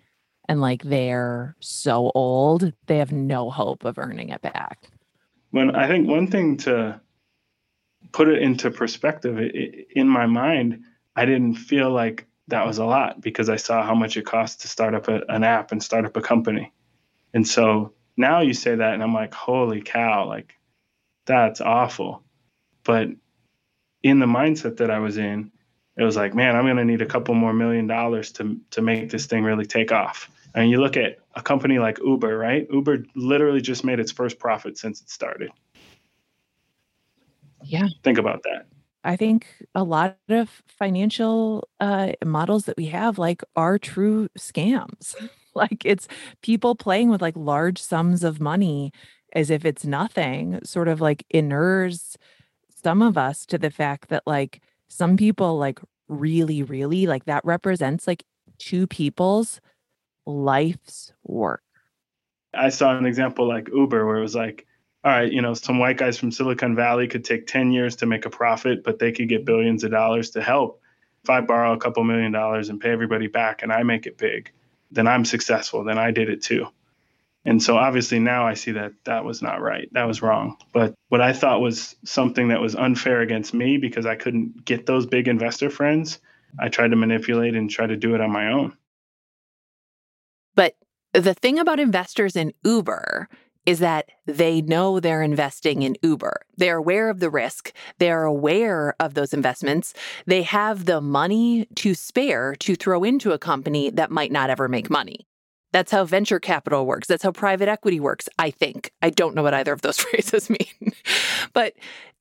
And like they're so old, they have no hope of earning it back. When I think one thing to put it into perspective, it, in my mind, I didn't feel like that was a lot because I saw how much it costs to start up a, an app and start up a company. And so now you say that, and I'm like, holy cow, like that's awful. But in the mindset that I was in, it was like, man, I'm going to need a couple more million dollars to to make this thing really take off. And you look at a company like Uber, right? Uber literally just made its first profit since it started. Yeah. Think about that. I think a lot of financial uh, models that we have like are true scams. *laughs* like it's people playing with like large sums of money as if it's nothing, sort of like inures some of us to the fact that like some people like really, really like that represents like two people's life's work. I saw an example like Uber where it was like, all right, you know, some white guys from Silicon Valley could take 10 years to make a profit, but they could get billions of dollars to help. If I borrow a couple million dollars and pay everybody back and I make it big, then I'm successful. Then I did it too. And so obviously now I see that that was not right. That was wrong. But what I thought was something that was unfair against me because I couldn't get those big investor friends, I tried to manipulate and try to do it on my own. But the thing about investors in Uber is that they know they're investing in Uber. They're aware of the risk. They're aware of those investments. They have the money to spare to throw into a company that might not ever make money. That's how venture capital works. That's how private equity works, I think. I don't know what either of those *laughs* phrases mean. but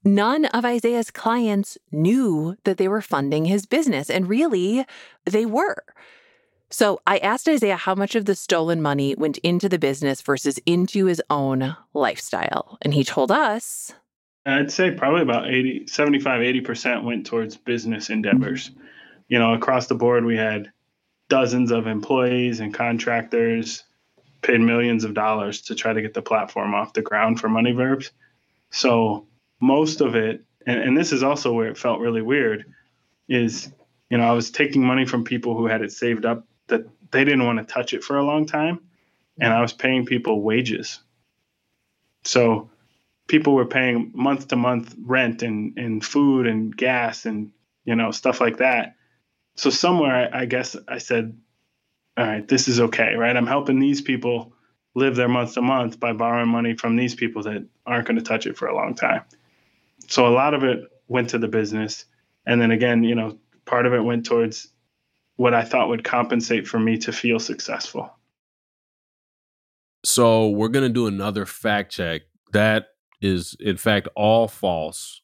none of Isaiah's clients knew that they were funding his business, and really, they were. So I asked Isaiah how much of the stolen money went into the business versus into his own lifestyle. And he told us I'd say probably about 80, 75, 80% went towards business endeavors. Mm-hmm. You know, across the board, we had dozens of employees and contractors paid millions of dollars to try to get the platform off the ground for money verbs. So most of it and, and this is also where it felt really weird is you know i was taking money from people who had it saved up that they didn't want to touch it for a long time and i was paying people wages. So people were paying month to month rent and, and food and gas and you know stuff like that so somewhere I, I guess i said all right this is okay right? I'm helping these people live their month to month by borrowing money from these people that aren't going to touch it for a long time. So a lot of it went to the business and then again you know part of it went towards what i thought would compensate for me to feel successful. So we're going to do another fact check. That is in fact all false.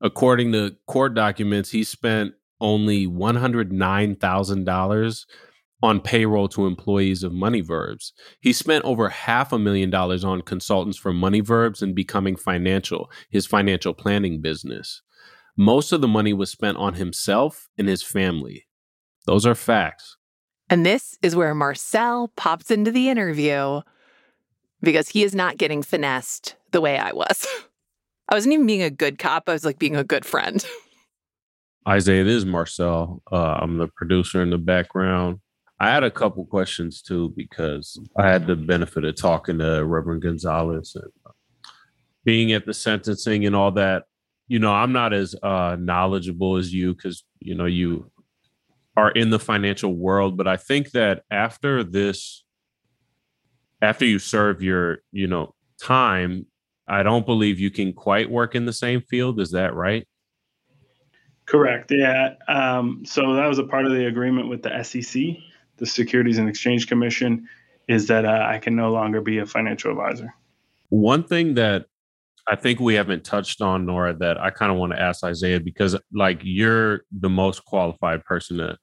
According to court documents, he spent only $109,000 on payroll to employees of MoneyVerbs. He spent over half a million dollars on consultants for MoneyVerbs and Becoming Financial, his financial planning business. Most of the money was spent on himself and his family. Those are facts. And this is where Marcel pops into the interview because he is not getting finessed the way I was. *laughs* I wasn't even being a good cop, I was like being a good friend. *laughs* Isaiah, it is Marcel. Uh, I'm the producer in the background. I had a couple questions too because I had the benefit of talking to Reverend Gonzales and uh, being at the sentencing and all that. You know, I'm not as uh, knowledgeable as you because you know you are in the financial world, but I think that after this after you serve your you know time i don't believe you can quite work in the same field is that right correct yeah. Um, so that was a part of the agreement with the sec the securities and exchange commission is that uh, i can no longer be a financial advisor. One thing that i think we haven't touched on nora that i kind of want to ask isaiah because like you're the most qualified person to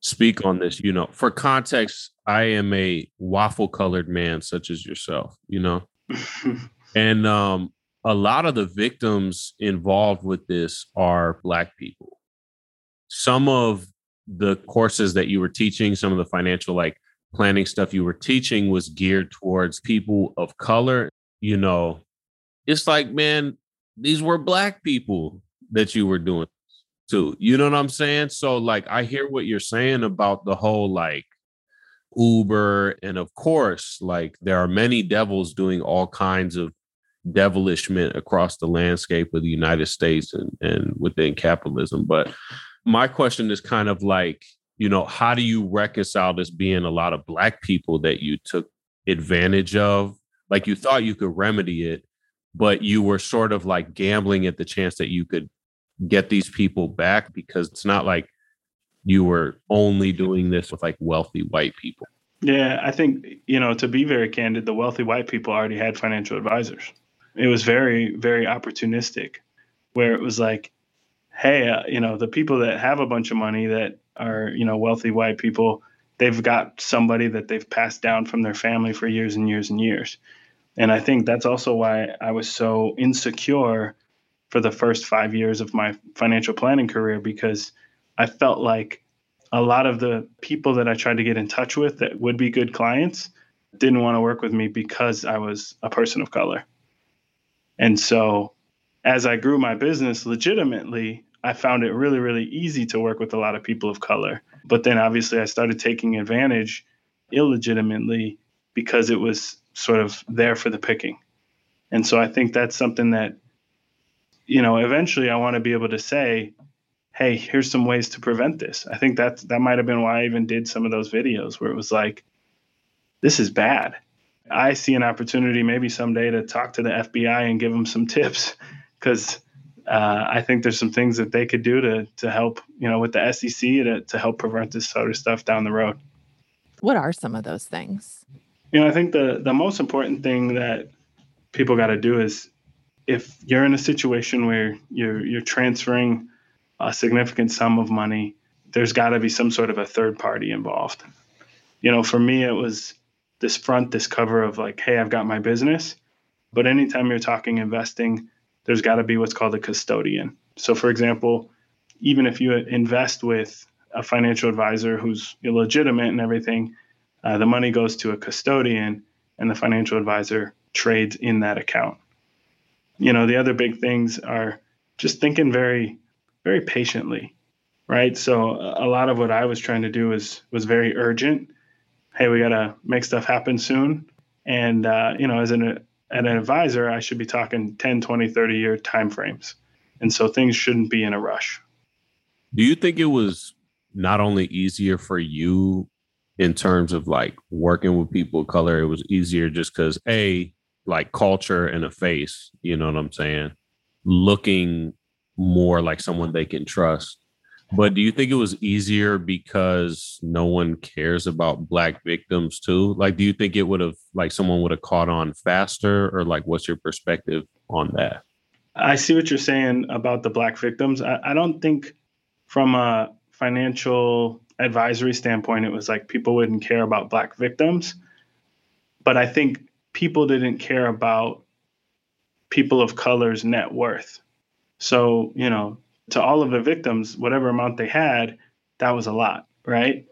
speak on this. You know, for context, I am a waffle colored man, such as yourself, you know, *laughs* and um, a lot of the victims involved with this are Black people. Some of the courses that you were teaching, some of the financial like planning stuff you were teaching was geared towards people of color. You know, it's like, man, these were Black people that you were doing too. You know what I'm saying? So like I hear what you're saying about the whole like Uber and of course like there are many devils doing all kinds of devilishment across the landscape of the United States and and within capitalism. But my question is kind of like, you know, how do you reconcile this being a lot of black people that you took advantage of? Like you thought you could remedy it, but you were sort of like gambling at the chance that you could get these people back because it's not like you were only doing this with like wealthy white people. Yeah, I think, you know, to be very candid, the wealthy white people already had financial advisors. It was very, very opportunistic, where it was like, hey, uh, you know, the people that have a bunch of money that are, you know, wealthy white people, they've got somebody that they've passed down from their family for years and years and years. And I think that's also why I was so insecure for the first five years of my financial planning career because I felt like a lot of the people that I tried to get in touch with that would be good clients didn't want to work with me because I was a person of color. And so as I grew my business legitimately, I found it really, really easy to work with a lot of people of color. But then obviously I started taking advantage illegitimately because it was sort of there for the picking. And so I think that's something that you know, eventually I want to be able to say, hey, here's some ways to prevent this. I think that that might have been why I even did some of those videos where it was like, this is bad. I see an opportunity maybe someday to talk to the FBI and give them some tips *laughs* because uh, I think there's some things that they could do to to help, you know, with the SEC to, to help prevent this sort of stuff down the road. What are some of those things? You know, I think the the most important thing that people got to do is if you're in a situation where you're you're transferring a significant sum of money, there's got to be some sort of a third party involved. You know, for me, it was this front, this cover of like, hey, I've got my business. But anytime you're talking investing, there's got to be what's called a custodian. So, for example, even if you invest with a financial advisor who's legitimate and everything, uh, the money goes to a custodian and the financial advisor trades in that account you know, the other big things are just thinking very, very patiently, right? So a lot of what I was trying to do was was very urgent. Hey, we got to make stuff happen soon. And uh, you know, as an an advisor, I should be talking 10, 20, 30 year timeframes. And so things shouldn't be in a rush. Do you think it was not only easier for you in terms of like working with people of color, it was easier just because A, like culture and a face, you know what I'm saying? Looking more like someone they can trust. But do you think it was easier because no one cares about black victims too? Like, do you think it would have, like, someone would have caught on faster, or like, what's your perspective on that? I see what you're saying about the black victims. I, I don't think from a financial advisory standpoint, it was like people wouldn't care about black victims. But I think people didn't care about people of color's net worth. So, you know, to all of the victims, whatever amount they had, that was a lot, right?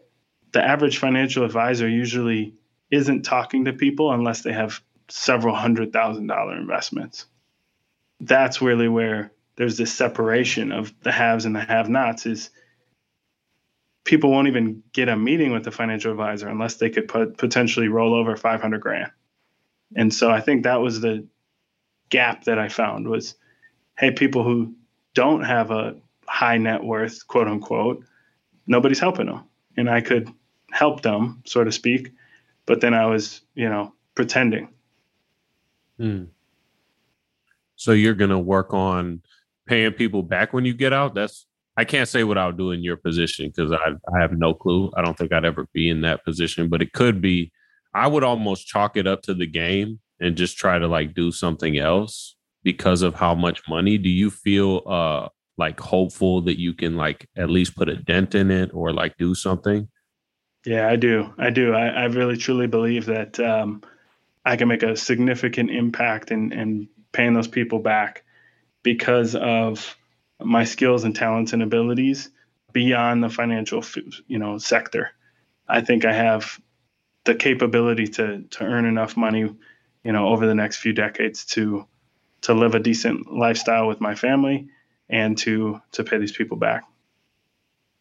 The average financial advisor usually isn't talking to people unless they have several hundred thousand dollar investments. That's really where there's this separation of the haves and the have nots is people won't even get a meeting with the financial advisor unless they could put, potentially roll over 500 grand. And so I think that was the gap that I found was, hey, people who don't have a high net worth, quote unquote, nobody's helping them. And I could help them, so to speak. But then I was, you know, pretending. Hmm. So you're going to work on paying people back when you get out? That's, I can't say what I'll do in your position because I, I have no clue. I don't think I'd ever be in that position, but it could be. I would almost chalk it up to the game and just try to like do something else because of how much money do you feel uh like hopeful that you can like at least put a dent in it or like do something? Yeah i do. I do. I, I really truly believe that um i can make a significant impact in in paying those people back because of my skills and talents and abilities beyond the financial you know sector. I think i have the capability to to earn enough money you know over the next few decades to to live a decent lifestyle with my family and to to pay these people back.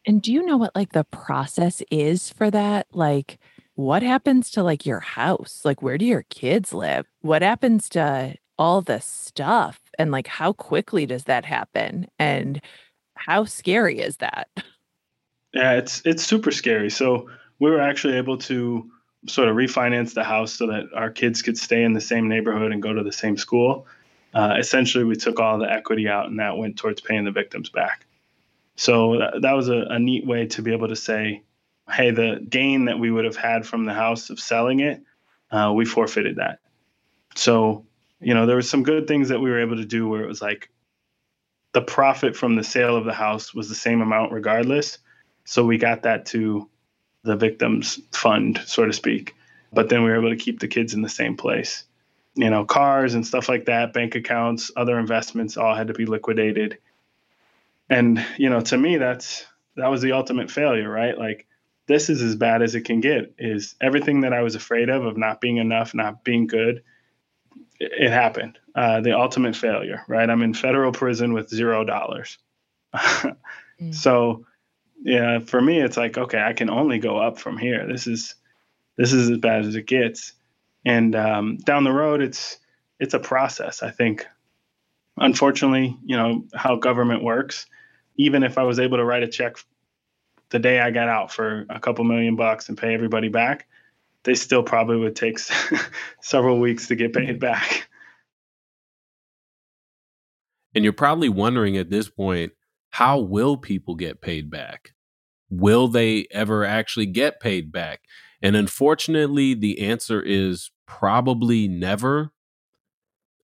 And do you know what like the process is for that? Like what happens to like your house? Like where do your kids live? What happens to all the stuff? And like how quickly does that happen? And how scary is that? Yeah, it's it's super scary. So we were actually able to sort of refinance the house so that our kids could stay in the same neighborhood and go to the same school uh, essentially we took all the equity out and that went towards paying the victims back. So that, that was a, a neat way to be able to say, hey, the gain that we would have had from the house of selling it, uh, we forfeited that. So, you know, there were some good things that we were able to do where it was like the profit from the sale of the house was the same amount regardless. So we got that to the victims fund, so to speak. But then we were able to keep the kids in the same place you know, cars and stuff like that, bank accounts, other investments all had to be liquidated. And, you know, to me, that's, that was the ultimate failure, right? Like, this is as bad as it can get is everything that I was afraid of, of not being enough, not being good. It, it happened. Uh, the ultimate failure, right? I'm in federal prison with zero dollars. mm. *laughs* So, yeah, for me, it's like, okay, I can only go up from here. This is, this is as bad as it gets and um, down the road it's it's a process i think. Unfortunately you know how government works even if i was able to write a check the day i got out for a couple million bucks and pay everybody back they still probably would take *laughs* several weeks to get paid back. And you're probably wondering at this point how will people get paid back? Will they ever actually get paid back and unfortunately, the answer is probably never.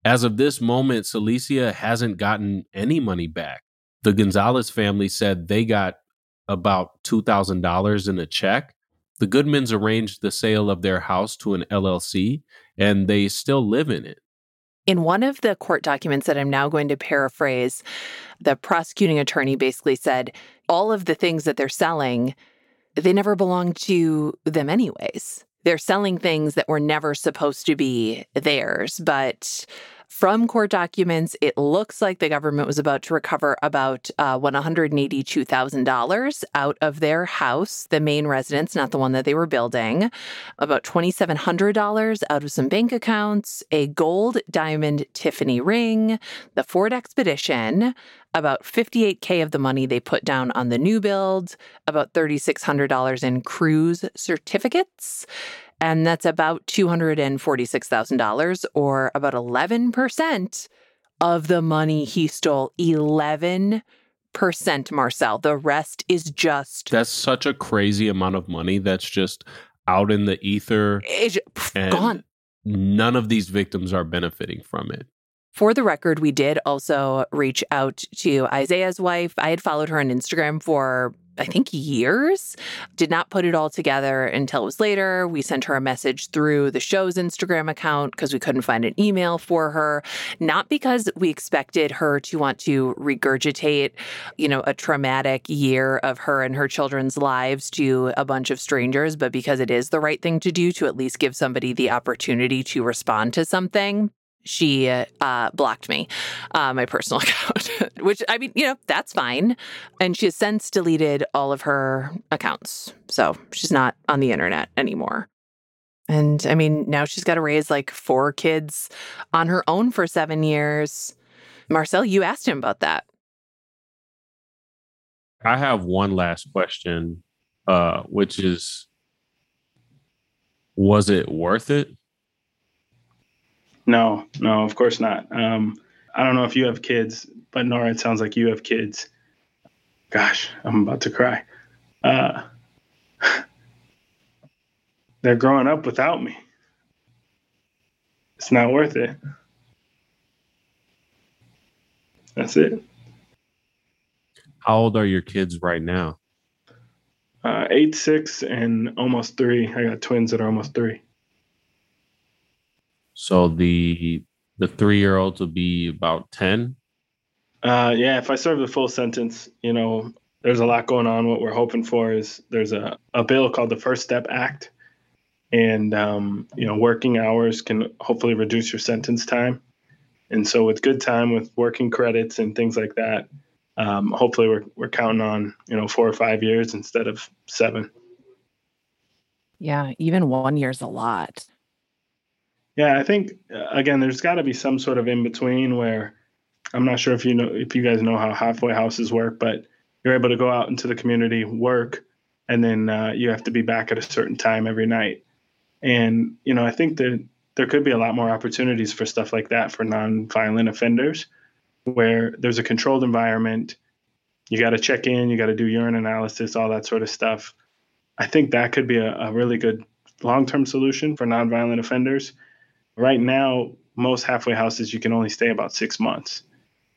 As of this moment, Celisia hasn't gotten any money back. The Gonzales family said they got about $2,000 in a check. The Goodmans arranged the sale of their house to an LLC, and they still live in it. In one of the court documents that I'm now going to paraphrase, the prosecuting attorney basically said all of the things that they're selling they never belonged to them anyways. They're selling things that were never supposed to be theirs. But From court documents, it looks like the government was about to recover about uh, $182,000 out of their house, the main residence, not the one that they were building, about $2,700 out of some bank accounts, a gold diamond Tiffany ring, the Ford Expedition, about 58K of the money they put down on the new build, about $3,600 in cruise certificates. And that's about $246,000 or about 11% of the money he stole. 11% Marcel. The rest is just. That's such a crazy amount of money that's just out in the ether. It's gone. None of these victims are benefiting from it. For the record, we did also reach out to Isaiah's wife. I had followed her on Instagram for I think years. Did not put it all together until it was later. We sent her a message through the show's Instagram account because we couldn't find an email for her. Not because we expected her to want to regurgitate, you know, a traumatic year of her and her children's lives to a bunch of strangers, but because it is the right thing to do to at least give somebody the opportunity to respond to something she uh, blocked me, uh, my personal *laughs* account, which I mean, you know, that's fine. And she has since deleted all of her accounts. So she's not on the internet anymore. And I mean, now she's got to raise like four kids on her own for seven years. Marcel, you asked him about that. I have one last question, uh, which is Was it worth it? No, no, of course not. Um, I don't know if you have kids, but Nora, it sounds like you have kids. Gosh, I'm about to cry. Uh, *laughs* they're growing up without me. It's not worth it. That's it. How old are your kids right now? Uh, eight, six, and almost three. I got twins that are almost three. So the the three year olds will be about ten. Uh, yeah, if I serve the full sentence, you know, there's a lot going on. What we're hoping for is there's a, a bill called the First Step Act, and um, you know, working hours can hopefully reduce your sentence time. And so, with good time, with working credits and things like that, um, hopefully, we're we're counting on you know four or five years instead of seven. Yeah, even one year's a lot. Yeah, I think uh, again, there's got to be some sort of in between where I'm not sure if you know if you guys know how halfway houses work, but you're able to go out into the community, work, and then uh, you have to be back at a certain time every night. And you know, I think that there could be a lot more opportunities for stuff like that for non-violent offenders, where there's a controlled environment. You got to check in, you got to do urine analysis, all that sort of stuff. I think that could be a, a really good long-term solution for non-violent offenders Right now, most halfway houses you can only stay about six months.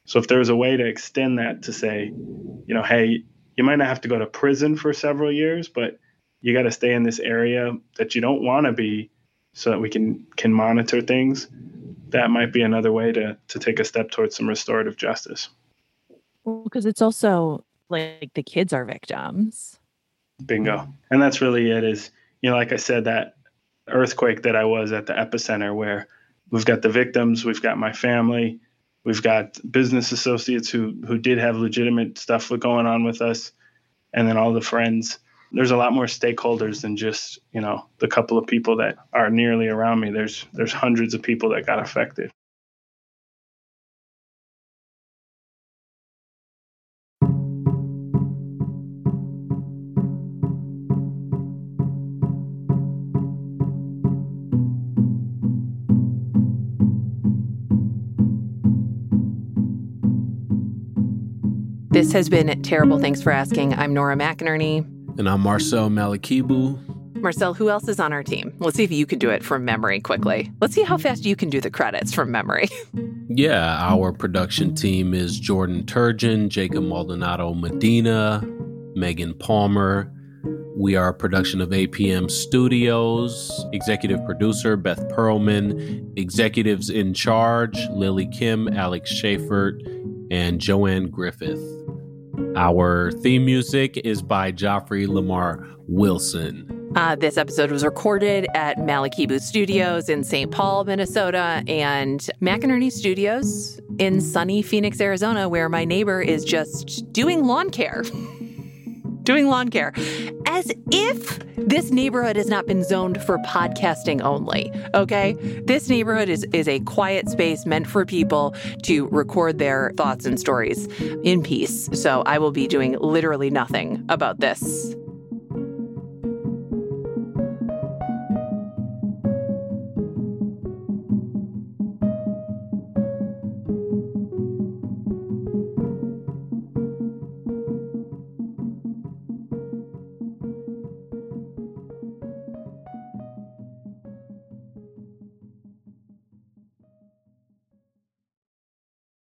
So if there was a way to extend that to say, you know, hey, you might not have to go to prison for several years, but you got to stay in this area that you don't want to be so that we can can monitor things that might be another way to to take a step towards some restorative justice. Well because it's also like the kids are victims. Bingo. And that's really it is you know like i said that earthquake that I was at the epicenter, where we've got the victims, we've got my family, we've got business associates who who did have legitimate stuff going on with us, and then all the friends. There's a lot more stakeholders than just you know the couple of people that are nearly around me. There's there's hundreds of people that got affected. Has been Terrible Thanks for Asking. I'm Nora McInerny. And I'm Marcel Malekebu. Marcel, who else is on our team? Let's see if you can do it from memory quickly. Let's see how fast you can do the credits from memory. *laughs* yeah, our production team is Jordan Turgeon, Jacob Maldonado Medina, Megan Palmer. We are a production of APM Studios. Executive producer Beth Perlman. Executives in charge Lily Kim, Alex Schaffert, and Joanne Griffith. Our theme music is by Joffrey Lamar Wilson. Uh, this episode was recorded at Malekebu Studios in St. Paul, Minnesota, and McInerny Studios in sunny Phoenix, Arizona, where my neighbor is just doing lawn care. *laughs* doing lawn care. As if this neighborhood has not been zoned for podcasting only. Okay? This neighborhood is, is a quiet space meant for people to record their thoughts and stories in peace. So I will be doing literally nothing about this